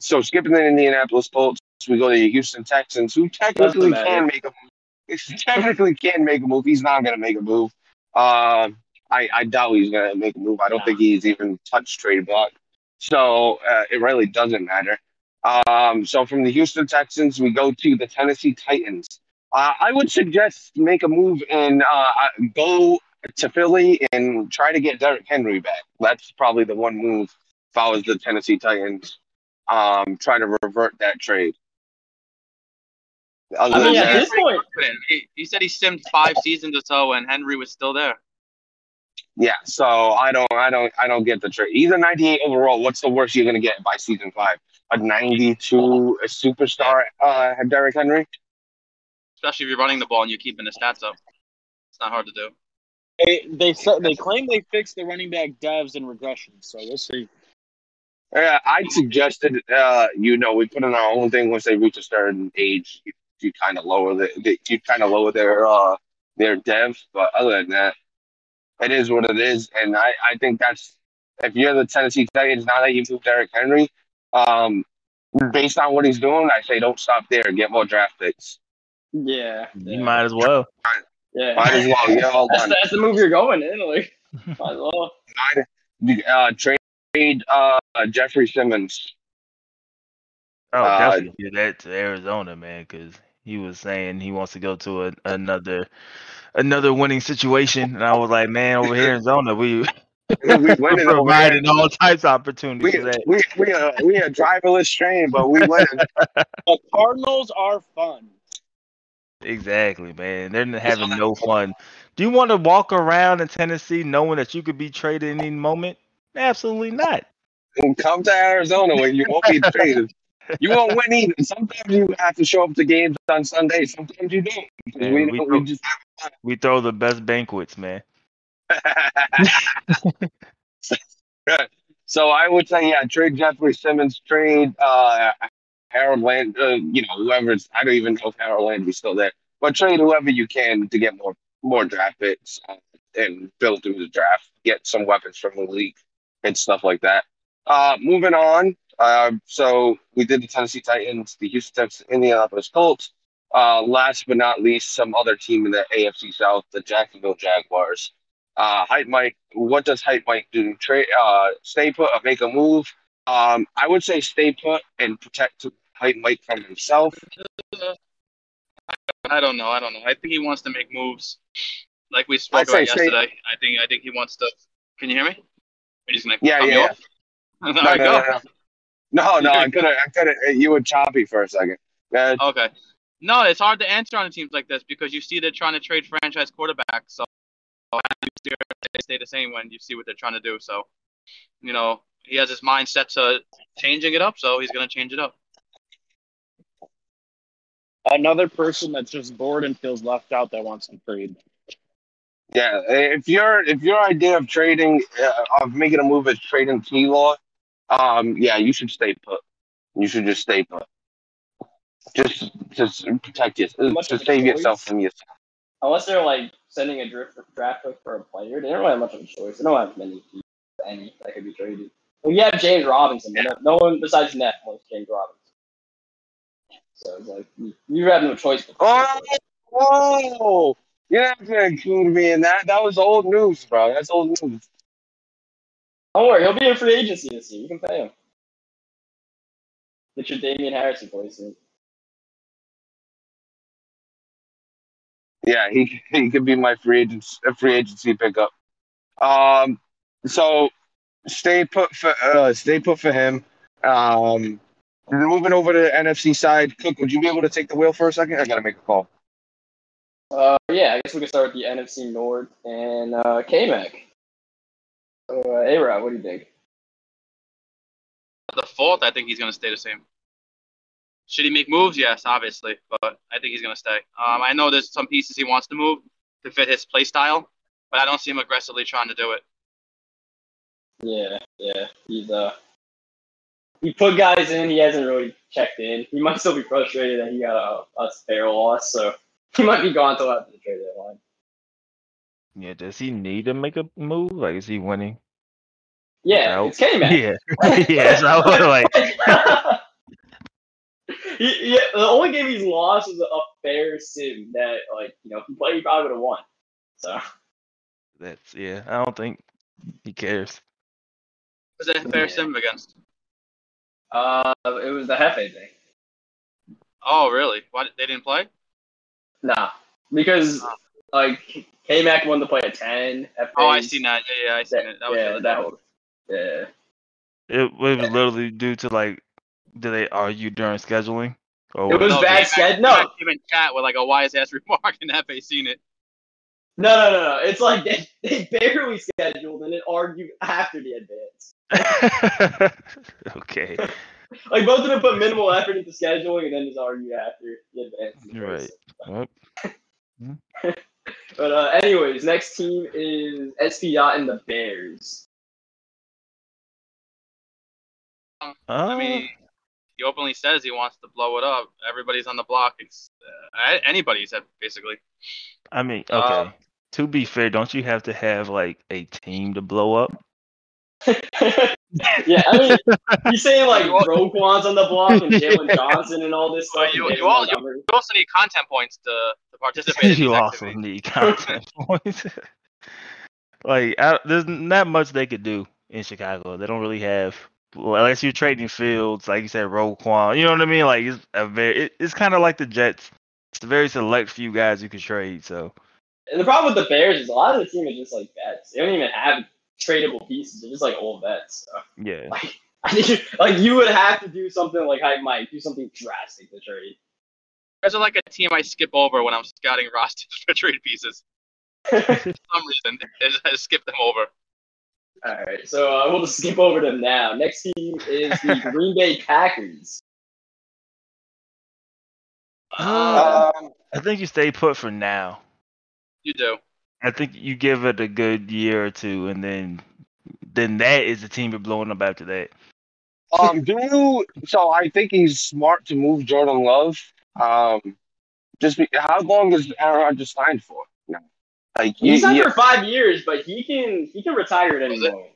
A: so skipping the Indianapolis Colts, we go to the Houston Texans, who technically can make a move. Technically can make a move. He's not going to make a move. Um, I I doubt he's going to make a move. I don't
D: Nah.
A: think he's even touched trade block. So uh, it really doesn't matter. Um, so from the Houston Texans, we go to the Tennessee Titans. Uh, I would suggest make a move and uh, go to Philly and try to get Derrick Henry back. That's probably the one move if I was the Tennessee Titans. Um, try to revert that trade. Other
D: I
A: than
D: mean, at
A: that,
D: this point.
G: He, he said he simmed five seasons or so, and Henry was still there.
A: Yeah. So I don't, I don't, I don't get the trade. Either 98 overall. What's the worst you're gonna get by season five? A 92 a superstar, uh, Derrick Henry.
G: Especially if you're running the ball and you're keeping the stats up. It's not hard to do.
B: They they said they claim they fixed the running back devs and regressions, so we'll see.
A: Yeah, I suggested, uh, you know, we put in our own thing once they reach a certain age, you, you kind of lower the, the you kind of lower their uh their dev. But other than that, it is what it is, and I I think that's if you're the Tennessee Titans now that you moved Derrick Henry, um, based on what he's doing, I say don't stop there get more draft picks.
D: yeah,
E: You
D: yeah,
E: might as well.
D: yeah.
A: Might as well, yeah, all
D: That's,
A: done.
D: that's the move you're going in. Like, might as well.
A: Uh, trade uh Jeffrey Simmons.
E: Oh,
A: Uh,
E: definitely do that to Arizona, man, because he was saying he wants to go to a, another another winning situation, and I was like, man, over here in Arizona, we
A: we winning
E: providing all types of opportunities.
A: We
E: for
A: we we a we a driverless train, but we win.
B: The Cardinals are fun.
E: Exactly, man. They're having no fun. Do you want to walk around in Tennessee knowing that you could be traded any moment? Absolutely not.
A: And come to Arizona when you won't be traded. You won't win either. Sometimes you have to show up to games on Sunday. Sometimes you don't.
E: Man,
A: we,
E: we go-
A: we just
E: We throw the best banquets, man.
A: so I would say, yeah, trade Jeffrey Simmons, trade uh, Harold Land, uh, you know, whoever's. I don't even know if Harold Landry's still there, but trade whoever you can to get more more draft picks uh, and build through the draft, get some weapons from the league and stuff like that. Uh, moving on. Uh, so we did the Tennessee Titans, the Houston Texans, Indianapolis Colts. Uh, last but not least, some other team in the AFC South, the Jacksonville Jaguars. Uh, Hype Mike, what does Hype Mike do? Trade, uh, stay put or make a move? Um, I would say stay put and protect Hype Mike from himself.
G: I don't know. I don't know. I think he wants to make moves, like we spoke about
A: stay-
G: yesterday. I think. I think he wants to. Can you hear me? Just gonna
A: Yeah, yeah, No, no, no, no, no, no, I could have, I could have. You were choppy for a second.
G: Okay. No, it's hard to answer on teams like this because you see they're trying to trade franchise quarterbacks. So they stay the same when you see what they're trying to do. So, you know, he has his mind set to changing it up, so he's going to change it up.
B: Another person that's just bored and feels left out that wants to trade.
A: Yeah, if your if your idea of trading uh, of making a move is trading T Law, um, yeah, you should stay put. You should just stay put. just just protect yourself,
D: Much
A: to save yourself from yourself.
D: Unless they're like sending a draft draft pick for a player, they don't really have much of a choice. They don't have many, any that could be traded. Well, you have James Robinson, but no, one besides Neff wants James Robinson. So it's like you, you have no choice.
A: Oh, whoa! You're not gonna include me in that. That was old news, bro. That's old news.
D: Don't worry, he'll be in free agency this year. You can pay him. Get your Damien Harris replacement.
A: Yeah, he he could be my free agent free agency pickup. Um, so stay put for uh, stay put for him. Um, moving over to the NFC side, Cook, would you be able to take the wheel for a second? I gotta make a call.
D: Uh, yeah, I guess we can start with the NFC North and uh, K-Mac. Uh, A-Rod, what do you think?
G: The fourth, I think he's going to stay the same. Should he make moves? Yes, obviously, but I think he's going to stay. Um, I know there's some pieces he wants to move to fit his play style, but I don't see him aggressively trying to do it.
D: Yeah, yeah, he's uh, he put guys in. He hasn't really checked in. He might still be frustrated that he got a, a spare loss, so he might be gone till after the trade deadline.
E: Yeah, does he need to make a move? Like, is he winning?
D: Yeah,
E: Out.
D: it's K-Mac.
E: Yeah, yeah. So I was like,
D: he, yeah, the only game he's lost is a fair sim that, like, you know, if he played, he probably would have won. So
E: that's yeah. I don't think he cares.
G: Was that fair
D: Yeah.
G: sim against?
D: uh, it was the Hefe thing.
G: Oh, really? Why they didn't play?
D: Nah, because like K Mac wanted to play a ten. Hefe
G: Oh, I seen that. Yeah, yeah, I seen
D: That,
G: it. That was
D: yeah, that
G: day.
D: was, yeah.
E: It, it was literally due to like, did they argue during scheduling? Or
D: It was
G: No,
D: bad
G: K-Mac-
D: no.
G: K-Mac came in chat with like a wise ass remark, and Hefe seen it.
D: No, no, no, no. It's like they, they barely scheduled and then argued after the advance.
E: okay,
D: Like both of them put minimal effort into scheduling and then just argued after the advance.
E: Right. Well,
D: But uh, anyways, next team is SP Yacht and the Bears.
G: I
E: uh,
G: mean, he openly says he wants to blow it up. Everybody's on the block. It's uh, anybody's said basically.
E: I mean,
G: Uh,
E: okay. to be fair, don't you have to have like a team to blow up?
D: yeah, I mean, he's saying like Roquan's on the block and Jaylon Johnson and all this
G: Well,
D: stuff.
G: you- you all- you- also need content points to, to participate.
E: you
G: these
E: also
G: activities.
E: need content points. like, I, there's not much they could do in Chicago. They don't really have, well, unless you're trading fields, like you said, Roquan. You know what I mean? Like, it's a very, it, it's kind of like the Jets. It's a very select few guys you can trade. So,
D: And the problem with the Bears is a lot of the team is just like vets. They don't even have tradable pieces. They're just like old vets. So.
E: yeah.
D: Like, I think, like you would have to do something like Hype Mike, do something drastic to trade.
G: There's like a team I skip over when I'm scouting rosters for trade pieces. For some reason, I just, I just skip them over.
D: All right, so uh, we'll just skip over them now. Next team is the Green Bay Packers.
E: Uh,
A: Um,
E: I think you stay put for now.
G: You do.
E: I think you give it a good year or two, and then then that is the team you're blowing up after that.
A: um, do you? So I think he's smart to move Jordan Love. Um, just be, how long is Aaron Rodgers signed for? No. Like you,
D: He's signed
A: you-
D: for five years, but he can he can retire at any
G: Is it?
D: moment.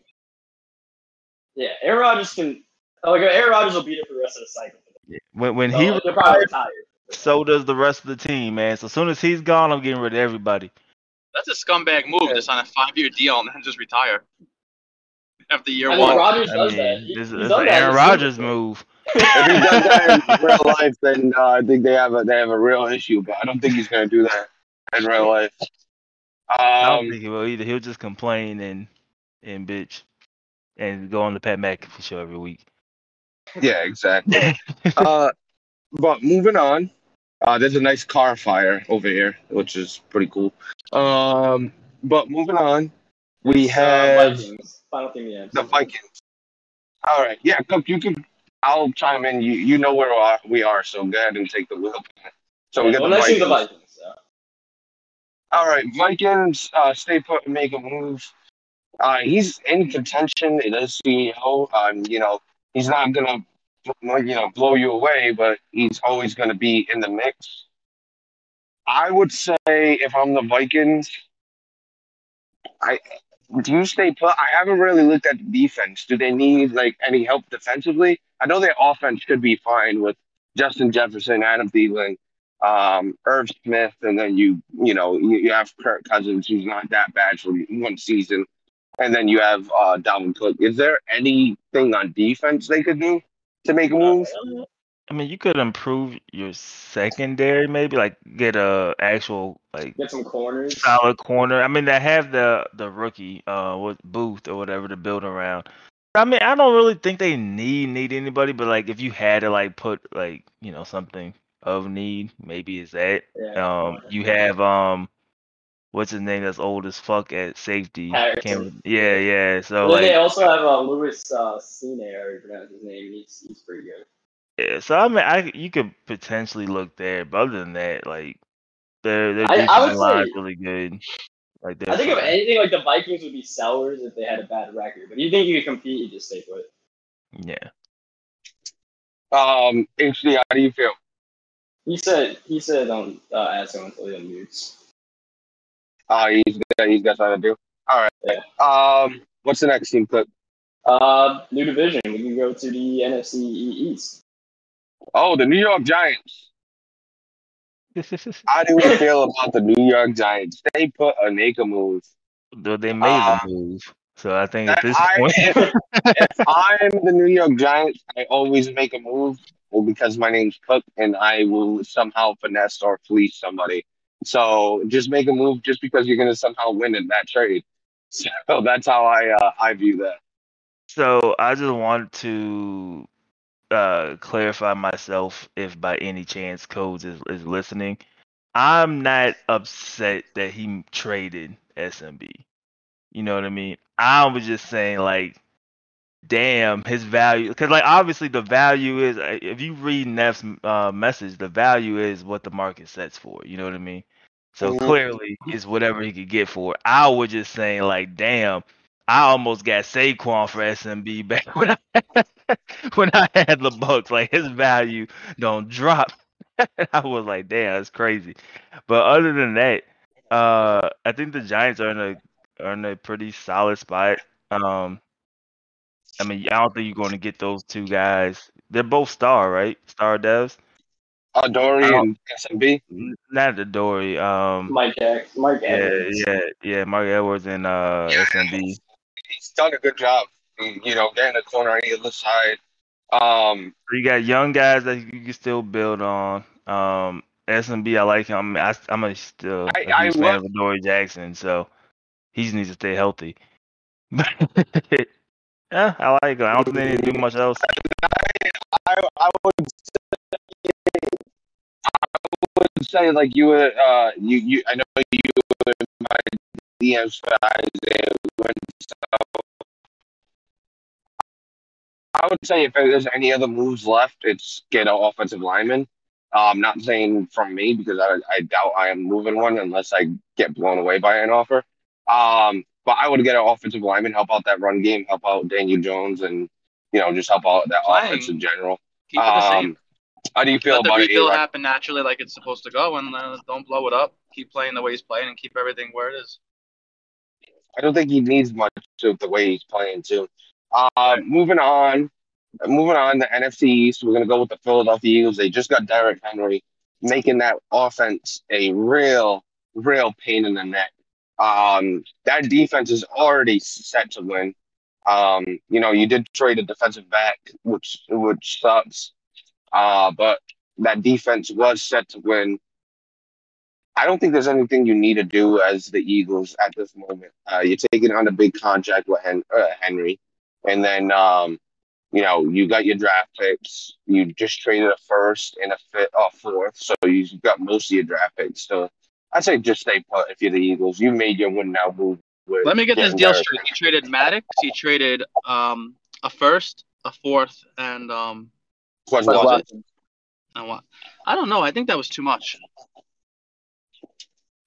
D: Yeah, Aaron Rodgers can. Like Aaron Rodgers will be there for the rest of the cycle.
E: When when
D: So,
E: he
D: like, he'll probably retire.
E: so does the rest of the team, man. So as soon as he's gone, I'm getting rid of everybody.
G: That's a scumbag move to sign a five-year deal and then just retire after year
D: I mean,
G: one.
D: Rodgers
E: I
D: does
E: mean,
D: that. He-
E: this,
D: he's
E: this is an Aaron
D: in
E: Rodgers move.
A: if he does that in real life, then uh, I think they have a they have a real issue. But I don't think he's gonna do that in real life.
E: I don't
A: Um,
E: think he will either. He'll just complain and and bitch and go on the Pat McAfee show every week.
A: yeah, exactly. uh, but moving on, uh, there's a nice car fire over here, which is pretty cool. Um, but moving on, we
D: Uh,
A: have
D: Vikings. Final yeah.
A: the Vikings. All right, yeah, Cook, you can. I'll chime in. You you know where we are, so go ahead and take the wheel. So we
D: Yeah,
A: got
D: well,
A: the Vikings.
D: the Vikings. So.
A: All right, Vikings. Uh, stay put and make a move. Uh, he's in contention. It is CEO. Um, you know, he's not gonna you know blow you away, but he's always going to be in the mix. I would say if I'm the Vikings, I do you stay put? I haven't really looked at the defense. Do they need like any help defensively? I know their offense should be fine with Justin Jefferson, Adam Thielen, um, Irv Smith, and then you you know you, you have Kirk Cousins, who's not that bad for one season, and then you have uh, Dalvin Cook. Is there anything on defense they could do to make a move?
E: I mean, you could improve your secondary, maybe like get a actual like
D: Get some corners.
E: solid corner. I mean, they have the the rookie, uh, with Booth or whatever to build around. I mean, I don't really think they need need anybody, but like if you had to like put like you know something of need, maybe is that.
D: Yeah.
E: Um, you have um, what's his name? That's old as fuck at safety.
D: Harrison.
E: Can't, yeah, yeah. So
D: Well, they
E: like,
D: also have uh, Lewis uh, Cine, or pronounce his name. He's, he's pretty good.
E: Yeah. So I mean, I you could potentially look there, but other than that, like their their
D: I- I would
E: defensive line is
D: say-
E: really good. Like
D: I think if anything, like the Vikings would be sellers if they had a bad record. But you think you could compete, you just stay put.
E: yeah.
A: Um, HD, how do you feel?
D: He said he said don't uh, ask him until he unmutes.
A: Uh, he's got, he's got something to do. All right. Yeah. Um, what's the next team clip?
D: Uh, new division. We can go to the NFC East.
A: Oh, the New York Giants. How do we feel about the New York Giants? They put a Naka move.
E: Though they made
A: Uh,
E: the move, so I think at this
A: I,
E: point,
A: if, if I'm the New York Giants, I always make a move well, because my name's Cook and I will somehow finesse or fleece somebody. So just make a move just because you're going to somehow win in that trade. So that's how I uh, I view that.
E: so I just want to uh clarify myself if by any chance Codes is, is listening. I'm not upset that he traded SMB. You know what I mean? I was just saying like damn his value because like obviously the value is uh, if you read Neff's uh, message the value is what the market sets for you know what I mean so
A: Mhm.
E: clearly it's whatever he could get for it. I was just saying like damn I almost got Saquon for SMB back when I when I had the Bucks like his value don't drop I was like damn that's crazy but other than that uh I think the Giants are in a are in a pretty solid spot um I mean, I don't think you're going to get those two guys. They're both star, right? Star devs.
A: Uh, Dory
E: I
A: and SMB.
E: Not the Dory. Um,
D: Mike Jackson, Mike
E: yeah,
D: Evans.
E: yeah, yeah. Mark Edwards and uh, SMB.
A: Done a good job. You know, getting the corner on the other side. Um,
E: you got young guys that you can still build on. Um, SMB, I like him. I, I'm a still
A: I-
E: a
A: I
E: fan
A: love-
E: of Dory Jackson, so he just needs to stay healthy. yeah, I like him. I don't think they need to do much else.
A: I, I would say, I would say like you would uh you you I know you were my DMs for Isaiah. I would say if there's any other moves left, it's get an offensive lineman. I'm not saying from me because I, I doubt I am moving one unless I get blown away by an offer. Um, but I would get an offensive lineman, help out that run game, help out Daniel Jones, and you know just help out that
G: Playing.
A: offense in general.
G: Keep it the same.
A: Um, how do you feel
G: Let the
A: about it?
G: rebuild
A: Eli?
G: happen naturally like it's supposed to go, and uh, don't blow it up. Keep playing the way he's playing, and keep everything where it is.
A: I don't think he needs much of the way he's playing too. Uh, moving on, moving on the NFC East, we're gonna go with the Philadelphia Eagles. They just got Derrick Henry, making that offense a real, real pain in the neck. Um, that defense is already set to win. Um, you know, you did trade a defensive back, which which sucks. Uh, but that defense was set to win. I don't think there's anything you need to do as the Eagles at this moment. Uh, you're taking on a big contract with Hen- uh, Henry, and then um, you know you got your draft picks. You just traded a first and a fifth, or fourth, so you've got most of your draft picks. So I'd say just stay put if you're the Eagles. You made your win now move. With
G: Let me get this deal straight. He traded Maddox. He traded um a first, a fourth, and um
A: Henry.
G: What was
A: Watson.
G: it? and what? I don't know. I think that was too much.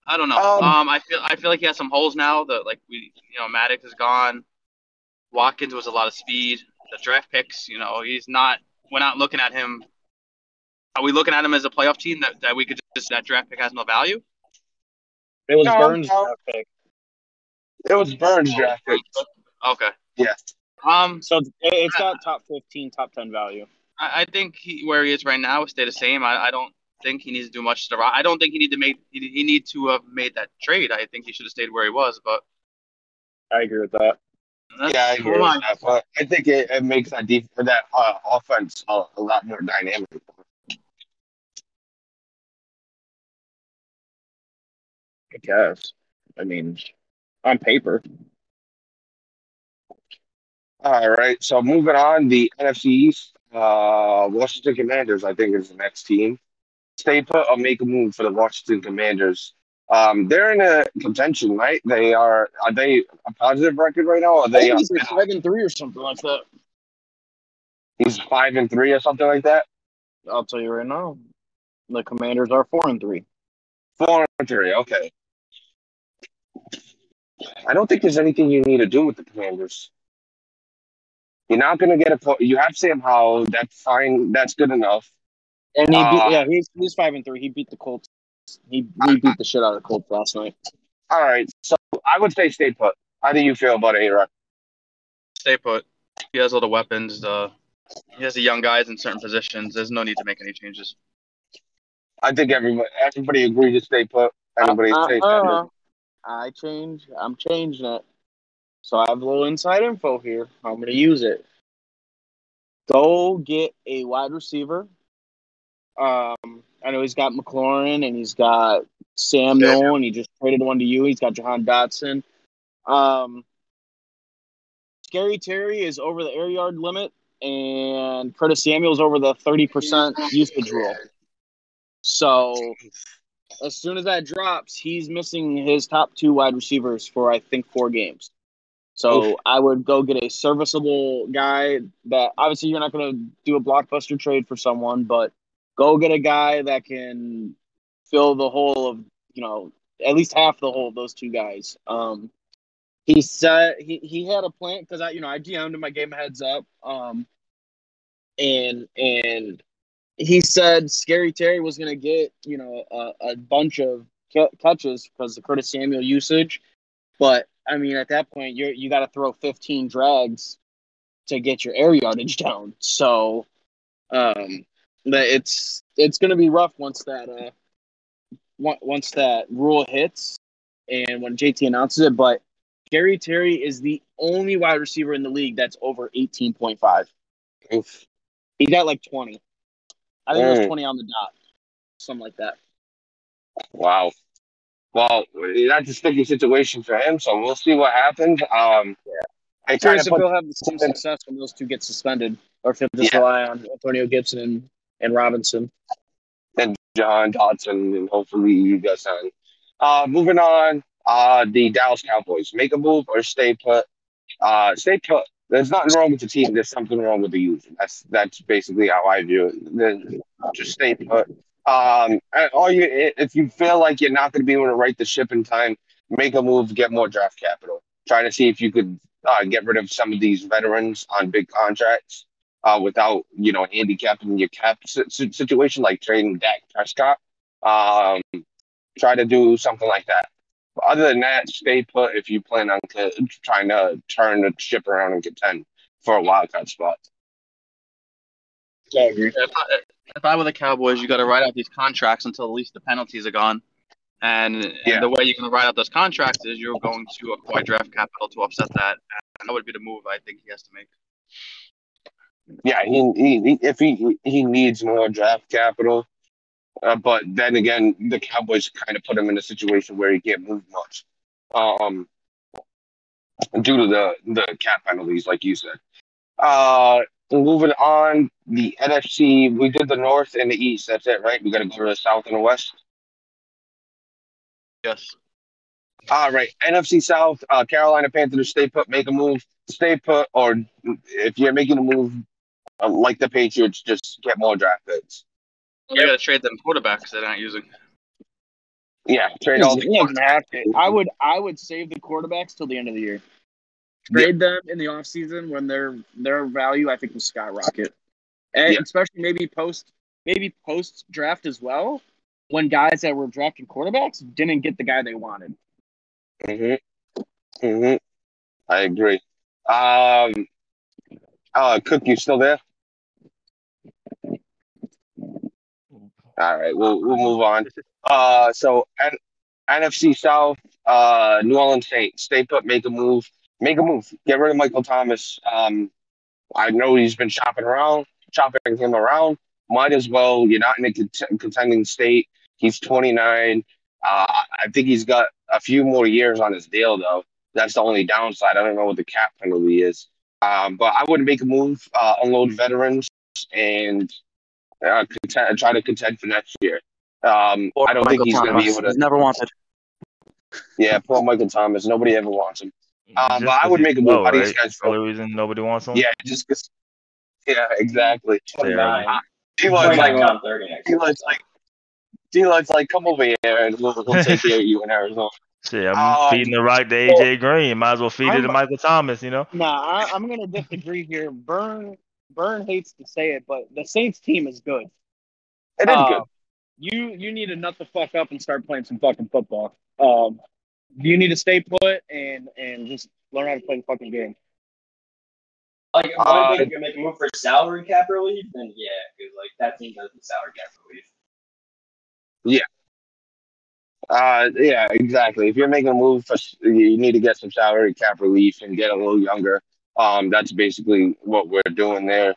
G: I don't know.
A: Um,
G: Um, I feel I feel like he has some holes now. That like we, you know, Maddox is gone. Watkins was a lot of speed. The draft picks, you know, he's not we're not looking at him. Are we looking at him as a playoff team that, that we could just that draft pick has no value?
B: It was
A: No,
B: Burns'
A: no.
B: draft pick.
A: It was Burns drafted.
G: Okay.
A: Yeah.
G: Um,
B: So it's- it's got top 15, top 10 value.
G: I, I think he, where he is right now will stay the same. I, I don't think he needs to do much to. I don't think he need to make. He, he need to have made that trade. I think he should have stayed where he was. But
B: I agree with that.
G: That's
A: Yeah, I agree with that. But I think it, it makes that def- that uh, offense a, a lot more dynamic.
B: I guess. I mean, on paper.
A: All right. So moving on, the NFC East, uh, Washington Commanders, I think, is the next team. Stay put or make a move for the Washington Commanders. Um, they're in a contention, right? They are. Are they a positive record right now? Or are
B: I
A: they?
B: think he's like five and three or something like that.
A: he's five and three or something like that.
B: I'll tell you right now. The Commanders are four and three.
A: Four and three. Okay. I don't think there's anything you need to do with the Commanders. You're not going to get a. You have Sam Howell. That's fine. That's good enough.
B: And he
A: Uh,
B: yeah, he's he's five and three. He beat the Colts. He, he beat the shit out of the Colts last night.
A: All right. So I would say stay put. How do you feel about A Rod?
G: Stay put. He has all the weapons. Uh, he has the young guys in certain positions. There's no need to make any changes.
A: I think everybody everybody agreed to stay put. Everybody
B: Uh,
A: stays
B: uh,
A: put.
B: uh, I change. I'm changing it. So I have a little inside info here. I'm going to use it. Go get a wide receiver. Um, I know he's got McLaurin and he's got Samuel, and he just traded one to you. He's got Jahan Dotson. Um, Scary Terry is over the air yard limit, and Curtis Samuel's is over the 30% usage rule. So as soon as that drops, he's missing his top two wide receivers for I think four games. So I would go get a serviceable guy that obviously you're not going to do a blockbuster trade for someone, but go get a guy that can fill the hole of you know at least half the hole of those two guys. Um, he said he, he had a plan because I you know I GM'd him, I gave him heads up, um, and and he said Scary Terry was going to get you know a, a bunch of ca- catches because the Curtis Samuel usage, but I mean at that point you you got to throw 15 drags to get your air yardage down. So um, it's it's going to be rough once that uh once that rule hits and when JT announces it. But Scary Terry is the only wide receiver in the league that's over 18.5.
A: Oof.
B: He got like 20. I think it was
A: Mm.
B: 20 on the dot. Something like that.
A: Wow. Well, that's a sticky situation for him, so we'll see what happens. Um, I'm
B: Curious if he'll have the same success when those two get suspended, or if he'll just
A: Yeah.
B: rely on Antonio Gibson and, and Robinson.
A: and Jahan Dotson, and hopefully you guys on. Uh, moving on, uh, the Dallas Cowboys make a move or stay put. Uh, stay put. There's nothing wrong with the team. There's something wrong with the user. That's that's basically how I view it. Then just stay put. Um, all you if you feel like you're not going to be able to right the ship in time, make a move, get more draft capital. Try to see if you could uh, get rid of some of these veterans on big contracts uh, without you know handicapping your cap si- si- situation, like trading Dak Prescott. Um, try to do something like that. But other than that, stay put if you plan on to, trying to turn the ship around and contend for a wild card spot.
B: I agree.
G: If I, if I were the Cowboys, you got to write out these contracts until at least the penalties are gone. And, and the way you're going to write out those contracts is you're going to acquire draft capital to offset that. And that would be the move I think he has to make.
A: Yeah, he, he, if he he needs more draft capital, uh, but then again, the Cowboys kind of put him in a situation where he can't move much, um, due to the the cap penalties, like you said. Uh, moving on, the NFC, we did the North and the East. That's it, right? We got to go to the South and the West.
G: Yes.
A: All right, NFC South, uh, Carolina Panthers, stay put, make a move, stay put, or if you're making a move, like the Patriots, just get more draft picks.
G: You got to trade them quarterbacks they're not using.
A: Yeah, trade all the
B: doesn't have to. I would I would save the quarterbacks till the end of the year. Trade them in the offseason when their their value I think will skyrocket. and
A: Yeah.
B: especially maybe post maybe post draft as well, when guys that were drafting quarterbacks didn't get the guy they wanted.
A: hmm hmm I agree. Um, uh, Cook, you still there? All right, we'll we'll move on. Uh, so N- NFC South, uh, New Orleans Saints, stay put, make a move, make a move, get rid of Michael Thomas. Um, I know he's been shopping around, shopping him around. Might as well. You're not in a cont- contending state. He's 29. Uh, I think he's got a few more years on his deal, though. That's the only downside. I don't know what the cap penalty is. Um, but I would make a move, uh, unload veterans, and uh, contend, try to contend for next year. Um,
H: Or
A: I don't think he's going to be
H: Thomas.
A: able
H: He's
A: to.
H: never wanted.
A: Yeah, poor Michael Thomas. Nobody ever wants him. Um, but I
E: 'cause
A: would make a move.
E: slow,
A: How do you
E: right?
A: guys
E: That's the
A: feel?
E: only reason nobody wants him.
A: Yeah, just 'cause- Yeah, exactly.
D: Twenty-nine.
A: D-Lloyd's
D: 29
A: like,
D: going on thirty next. year.
A: D-Lloyd's like, D-Lloyd's like, come over here and we'll, we'll take care of you in Arizona.
E: Shit, I'm
A: Um,
E: feeding the rock to AJ Green. Might as well feed it to Michael Thomas. You know.
B: Nah, I, I'm gonna disagree here. Burn Burn hates to say it, but the Saints team is good.
A: It is
B: Uh,
A: good.
B: You you need to nut the fuck up and start playing some fucking football. Um, you need to stay put and and just learn how to play the fucking game.
D: Like, if
A: Uh,
D: I you're gonna make a move for salary cap relief, then yeah, because like that team does the salary cap relief.
A: Uh, yeah, exactly. If you're making a move, for, you need to get some salary cap relief and get a little younger. Um, that's basically what we're doing there.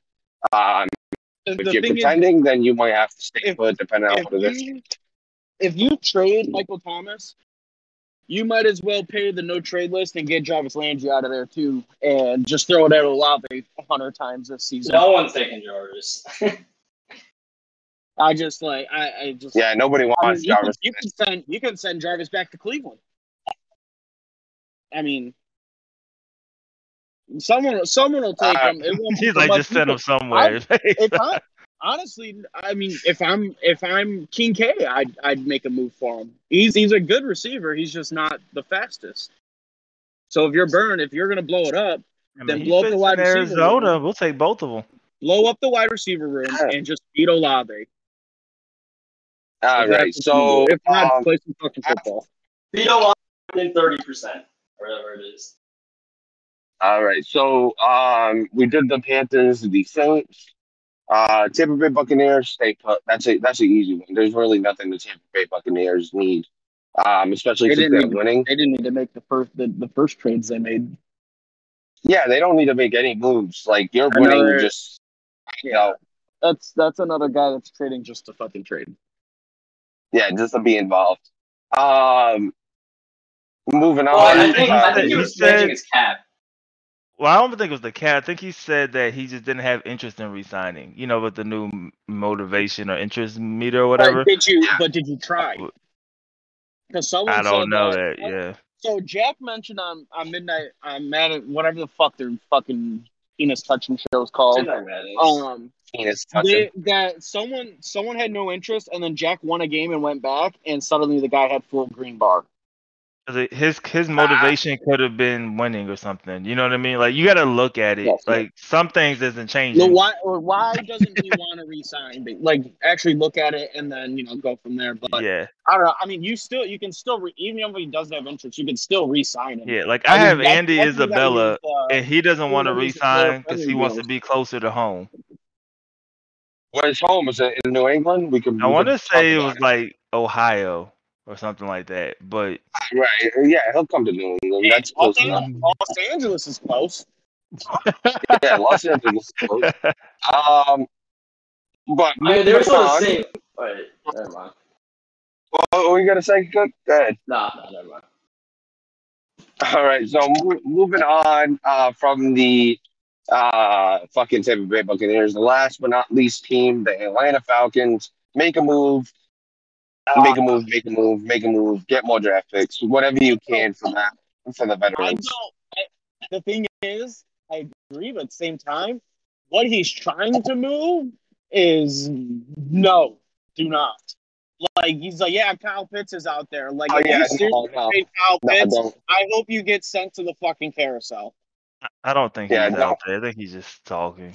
A: Um,
B: The,
A: if
B: the
A: you're
B: thing is,
A: pretending, then you might have to stay
B: if-
A: put, depending on what it
B: if you, trade Michael Thomas, you might as well pay the no trade list and get Jarvis Landry out of there too, and just throw it at Olave a hundred times this season.
D: No one's taking Jarvis.
B: I just like I, I just
A: Yeah, nobody
B: I mean,
A: wants
B: you,
A: Jarvis.
B: Can, you can send you can send Jarvis back to Cleveland. I mean, someone someone will take
A: Uh,
B: him. It
E: He's like, just send him
B: people.
E: somewhere.
B: If I, honestly, I mean, if I'm if I'm King K, I'd I'd make a move for him. He's he's a good receiver. He's just not the fastest. So if you're burned, if you're gonna blow it up,
E: I
B: then blow up the wide
E: in
B: receiver
E: Arizona.
B: room.
E: We'll take both of them.
B: blow up the wide receiver room
A: Yeah.
B: and just beat Olave.
A: All
B: If
A: right,
B: that's what
A: so
B: you do. if not,
A: um,
B: play some fucking football.
D: Beat Olave within thirty percent, or whatever it is.
A: All right, so um, we did the Panthers, the Saints, uh, Tampa Bay Buccaneers. Stay put. That's a that's an easy one. There's really nothing the Tampa Bay Buccaneers need, um, especially
B: They
A: since
B: didn't
A: they're
B: need-
A: winning.
B: They didn't need to make the first the, the first trades they made.
A: Yeah, they don't need to make any moves. Like you're winning, just you know,
B: That's that's another guy that's trading just to fucking trade.
A: yeah, just to be involved. Um, moving
D: Well, I
A: on.
D: think
A: uh,
D: I think he
E: he
D: was
E: said-
D: managing his cap.
E: Well, I don't think it was the cat. I think he said that he just didn't have interest in resigning. You know, with the new motivation or interest meter or whatever.
B: But did you? But did you try? Because someone
E: I don't know that.
B: that-
E: Yeah.
B: So Jack mentioned on on midnight on Madden, whatever the fuck their fucking penis touching show is called. Um,
A: penis touching.
B: they, that someone someone had no interest, and then Jack won a game and went back, and suddenly the guy had full green bar.
E: 'Cause it- His his motivation could have been winning or something. You know what I mean? Like you got to look at it.
B: Yes, yeah.
E: like some things isn't
B: No, why or why doesn't he want to resign? But, Like actually look at it and then you know go from there. But
E: Yeah,
B: I don't know. I mean, you still you can still re- even if he doesn't have interest, you can still re-sign him.
E: yeah. Like I
B: mean,
E: have
B: that's-
E: Andy
B: that's what you gotta
E: Isabella,
B: use, uh,
E: and he doesn't want to
B: gotta use the player
E: resign because he wants to be closer to home.
A: Where's home? Is it in New England? We could.
E: I want to say it was
A: about
E: like Ohio or something like that, but
A: Right. Yeah, he'll come to New England. That's
B: Los,
A: close enough.
B: Angeles, Los Angeles is close.
A: Yeah, Los Angeles. is close. Um, but
D: I mean,
A: moving
D: they were sort of
A: on.
D: saying. Wait, never mind.
A: What were you gonna say? Good. Good.
D: Nah, nah, never mind.
A: All right. So mo- moving on uh, from the uh, fucking Tampa Bay Buccaneers, the last but not least team, the Atlanta Falcons, make a move. Make a move, make a move, make a move, get more draft picks, whatever you can for that for the veterans.
B: don't. I, the thing is, I agree, but at the same time, what he's trying to move is no, do not. Like he's like, yeah, Kyle Pitts is out there. Like,
A: Oh, yeah, no, no.
B: trade Kyle
A: No, I
B: Pitts,
A: don't.
B: I hope you get sent to the fucking carousel.
E: I don't think
A: Yeah,
E: he's
A: no.
E: out there. I think he's just talking.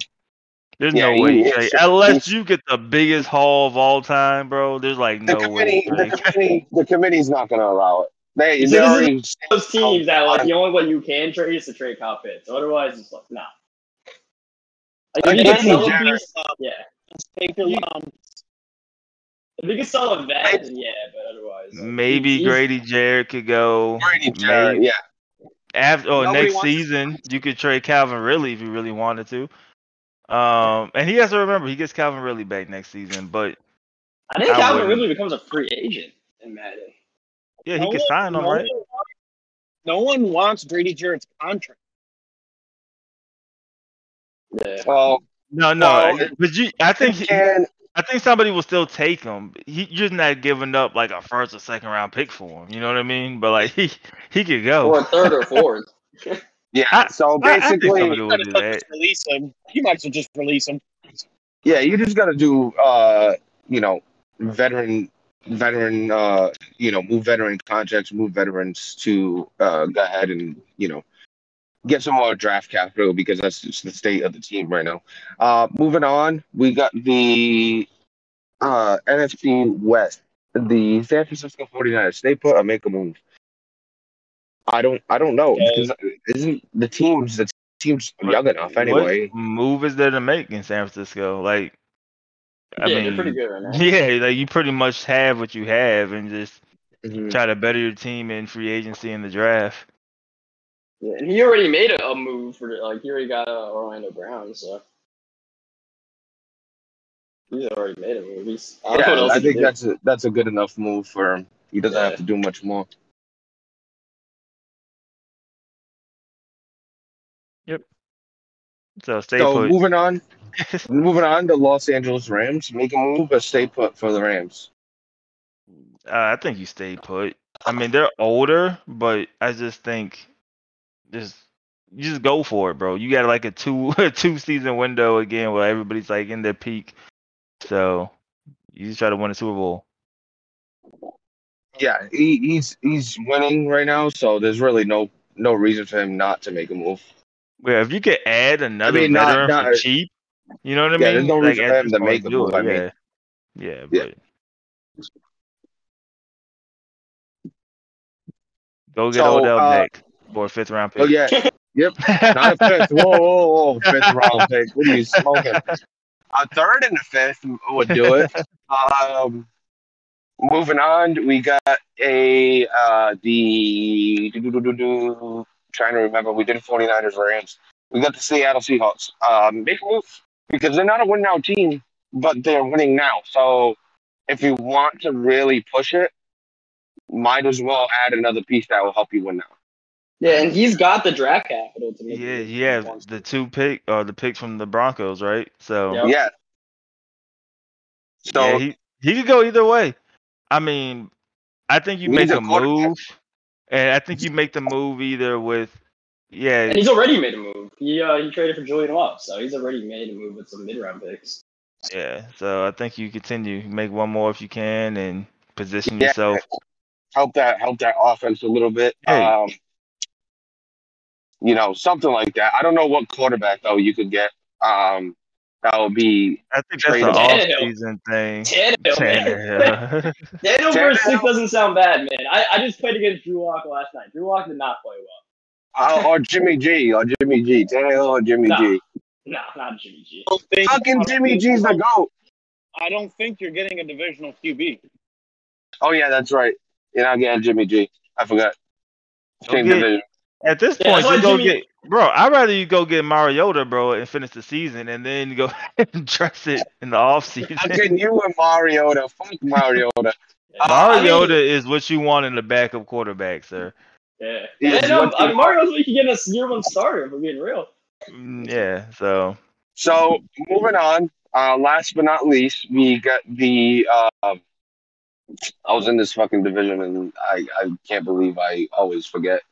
E: There's
A: Yeah,
E: no way you
A: is-
E: trade unless you get the biggest haul of all time, bro. There's like
A: The
E: no way.
A: committee,
E: you
A: the committee, the committee's not going to allow it. They, they
D: this is-
A: already.
D: Those teams that like the only one you can trade is to trade Kyle Pitts. Otherwise, it's like nah. Like,
A: Like,
D: if you can
A: Grady
D: sell a
A: Jarrett-
D: yeah.
B: Take your lumps.
D: If you can sell a vet, um, yeah, but otherwise, like,
E: Maybe
D: he's-
E: Grady Jarrett could go.
A: Grady Jarrett, yeah.
E: After oh,
A: Nobody
E: next
A: wants-
E: season, you could trade Calvin Ridley if you really wanted to. Um, and he has to remember he gets Calvin Ridley back next season, but
D: I think
E: I
D: Calvin
E: wouldn't.
D: Ridley becomes a free agent in Madden.
E: yeah, he
B: No
E: could
B: one-
E: sign him,
B: no
E: right?
B: one- No one wants Grady Jarrett's contract.
D: Yeah.
A: Well,
E: No, no,
A: Well,
E: but you, I think
A: he can.
E: I think somebody will still take him. He, you're not giving up like a first or second round pick for him. You know what I mean? But like he he could go.
D: Or a third or fourth.
A: Yeah.
E: I-
A: so
E: I- I think
A: basically,
E: somebody will do that.
B: Just release him. You might as well just release him.
A: yeah, you just got to do, uh, you know, veteran, veteran, uh, you know, move veteran contracts, move veterans to uh, go ahead and you know get some more draft capital because that's just the state of the team right now. Uh, moving on, we got the uh, NFC West. The San Francisco 49ers, they put a make a move. I don't I don't know
B: Okay.
A: because isn't the teams the team's young enough anyway.
E: What move is there to make in San Francisco? Like, I
D: yeah,
E: mean,
D: pretty good right now.
E: yeah, like you pretty much have what you have, and just
A: Mhm.
E: try to better your team in free agency in the draft.
D: Yeah, and he already made a, a move for like he already got uh, Orlando Brown, so he's already made a move. He's, I don't know what
A: Yeah, I think that's a, that's a good enough move for him. He doesn't have to do much more.
E: So stay
A: so
E: put.
A: moving on, moving on, to Los Angeles Rams make a move, but stay put for the Rams.
E: Uh, I think you stay put. I mean, they're older, but I just think just you just go for it, bro. You got like a two a two season window again where everybody's like in their peak. So you just try to win a Super Bowl.
A: Yeah, he, he's he's winning right now, so there's really no no reason for him not to make a move.
E: Well, if you could add another
A: mean, not-
E: veteran
A: not-
E: for cheap, you know what I
A: Yeah,
E: mean?
A: there's no
E: Like,
A: reason for him to make a move, I mean.
E: yeah. Yeah, but go get
A: So,
E: Odell
A: uh,
E: Beck for a fifth round pick.
A: Oh yeah, yep, not a fifth. Whoa, whoa, whoa, fifth round pick. What are you smoking? A third and a fifth would do it. Um, moving on, we got a uh the trying to remember. We did 49ers Rams. We got the Seattle Seahawks. Um, make a move because they're not a win now team, but they're winning now. So if you want to really push it, might as well add another piece that will help you win now.
D: Yeah, and he's got the draft capital to make.
E: Yeah,
D: it
E: he has
D: wants
E: the two pick or the picks from the Broncos, right? So
D: Yep.
A: Yeah. So
E: yeah, he he could go either way. I mean, I think you make
A: a
E: a move, and I think you make the move either with, yeah,
D: And he's already made a move. He uh, he traded for Julian Love, so he's already made a move with some mid round picks.
E: yeah. So I think you continue make one more if you can and position
A: Yeah.
E: yourself.
A: help that help that offense a little bit.
E: Hey.
A: Um, you know, something like that. I don't know what quarterback though you could get. Um, that would be
E: I think that's an
A: Trade
E: off season thing.
D: Tannehill, man.
E: Tannehill.
D: Daniel versus six doesn't sound bad, man. I, I just played against Drew Lock last night. Drew Lock did not play well.
A: uh, or Jimmy G or Jimmy G, Tannehill or Jimmy
D: No.
A: G.
D: No, not Jimmy G.
B: I
A: Fucking Jimmy G's the goat.
B: I don't think you're getting a divisional QB.
A: Oh yeah, that's right. You're not getting Jimmy G. I forgot. Same
E: Okay.
A: division.
E: At this
D: Yeah,
E: point,
D: that's
E: you go
D: Jimmy-
E: get bro. I'd rather you go get Mariota, bro, and finish the season, and then go and dress it in the off season.
A: How can you and Mariota? Fuck Mariota.
D: Yeah.
A: Uh, I mean-
E: Mariota is what you want in the backup quarterback, sir.
D: Yeah.
A: Yeah,
D: yeah no,
A: what
D: I mean, Mario's what you can get a year one starter, if we're being real.
E: Mm, Yeah, so
A: So moving on. Uh, last but not least, we got the. Uh, I was in this fucking division, and I, I can't believe I always forget.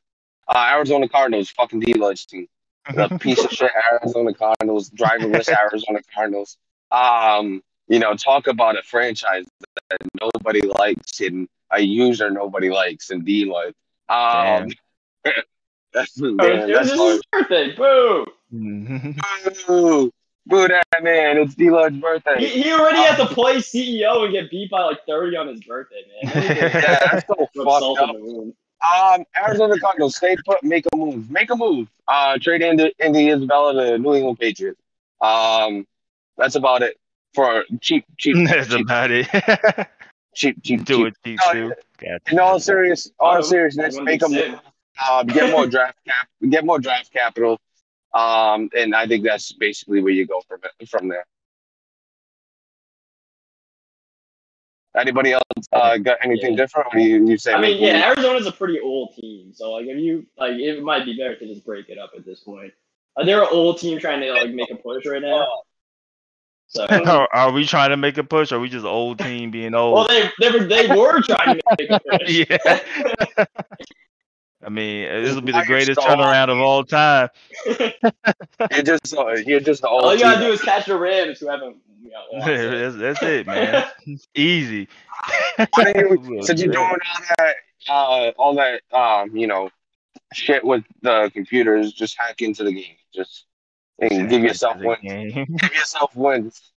A: Uh, Arizona Cardinals, fucking D-Lloyd's team. The piece of shit Arizona Cardinals, driverless Arizona Cardinals. Um, you know, talk about a franchise that nobody likes and a user nobody likes in D-Lloyd. Um, that's,
D: Oh,
A: man,
D: was
A: that's hard.
D: his birthday. Boo!
A: Ooh. Boo that man. It's D-Lloyd's
D: He,
A: birthday.
D: he already had to play CEO and get beat by like 30 on his birthday, man.
A: Yeah, that's so fucked up.
D: In the wound.
A: Um, Arizona Cardinals, stay put, make a move, make a move. Uh, trade Andy, Andy Isabella to New England Patriots. Um, that's about it for cheap, cheap,
E: That's
A: cheap,
E: about it.
A: cheap, cheap,
E: Do
A: cheap.
E: it cheap
A: No,
E: too. Gotcha.
A: In all serious, all seriousness, make a move. Um, get more draft cap, get more draft capital. Um, and I think that's basically where you go from it, from there. Anybody else uh, got anything
D: Yeah.
A: different? Or do you, you say?
D: I mean, yeah,
A: move?
D: Arizona's a pretty old team, so like if you like, it might be better to just break it up at this point. Uh, they're an old team trying to like make a push right now. So,
E: are, are we trying to make a push? Or are we just old team being old?
D: well, they they were they were trying to make a push.
E: yeah. I mean, this will be the greatest turnaround of all time.
A: You're just, uh, you're just the old.
D: All you gotta do is catch the Rams who haven't. You know,
E: that's, that's it, man. It's easy.
A: Why don't you, since you're doing all that, uh, all that, um, you know, shit with the computers, just hack into the game. Just and give yourself wins.
E: Game.
A: Give yourself wins.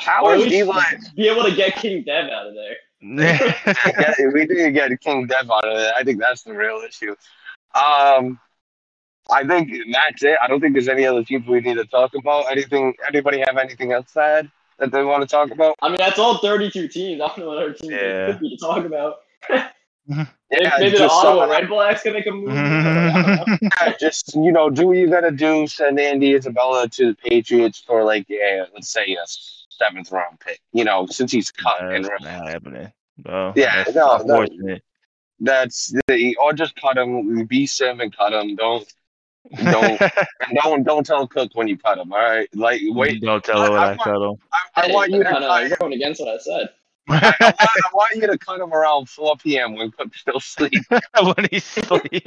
A: How
D: Or at
A: is
D: least
A: Eli?
D: be able to get King Dev out of there.
A: Yeah, we didn't get King Dev out of it. I think that's the real issue. Um, I think that's it. I don't think there's any other teams we need to talk about. Anything? Anybody have anything else to add that they want to talk about?
D: I mean, that's all 32 teams. I don't know what other teams
E: Yeah.
D: there could be to talk about.
A: Yeah,
D: Maybe the
A: just,
D: Ottawa Red Blacks can make a move. I don't know.
A: Yeah, just you know, do what you gotta do. Send Andy Isabella to the Patriots for like, yeah, let's say a seventh round pick. You know, since he's cut and
E: That's not happening. Well,
A: Yeah,
E: that's
A: no, no.
E: unfortunate.
A: that's the or just cut him. Be Sim and cut him. Don't don't don't don't tell Cook when you cut him. All right, like wait.
E: Don't tell him what
A: I-
E: I,
A: I
E: tell
A: I, I want you to
D: no, no,
A: cut him.
D: going against what I said.
A: I
E: them.
A: want, I want you to cut him around 4 p.m. when Cook's still sleeping.
E: when he's asleep.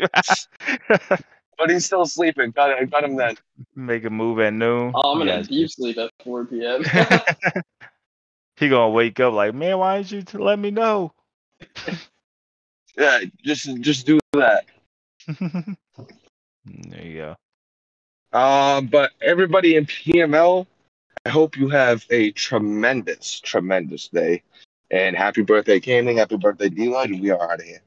A: But he's still sleeping. Cut him, cut him then.
E: Make a move at noon.
D: Oh, I'm in
E: Yeah.
D: a deep sleep at 4 p.m.
E: he gonna wake up like, man, why didn't you t- let me know?
A: Yeah, just just do that.
E: there you go.
A: Um, but everybody in PML, I hope you have a tremendous, tremendous day. And happy birthday, Canning. Happy birthday, D-Light. We are out of here.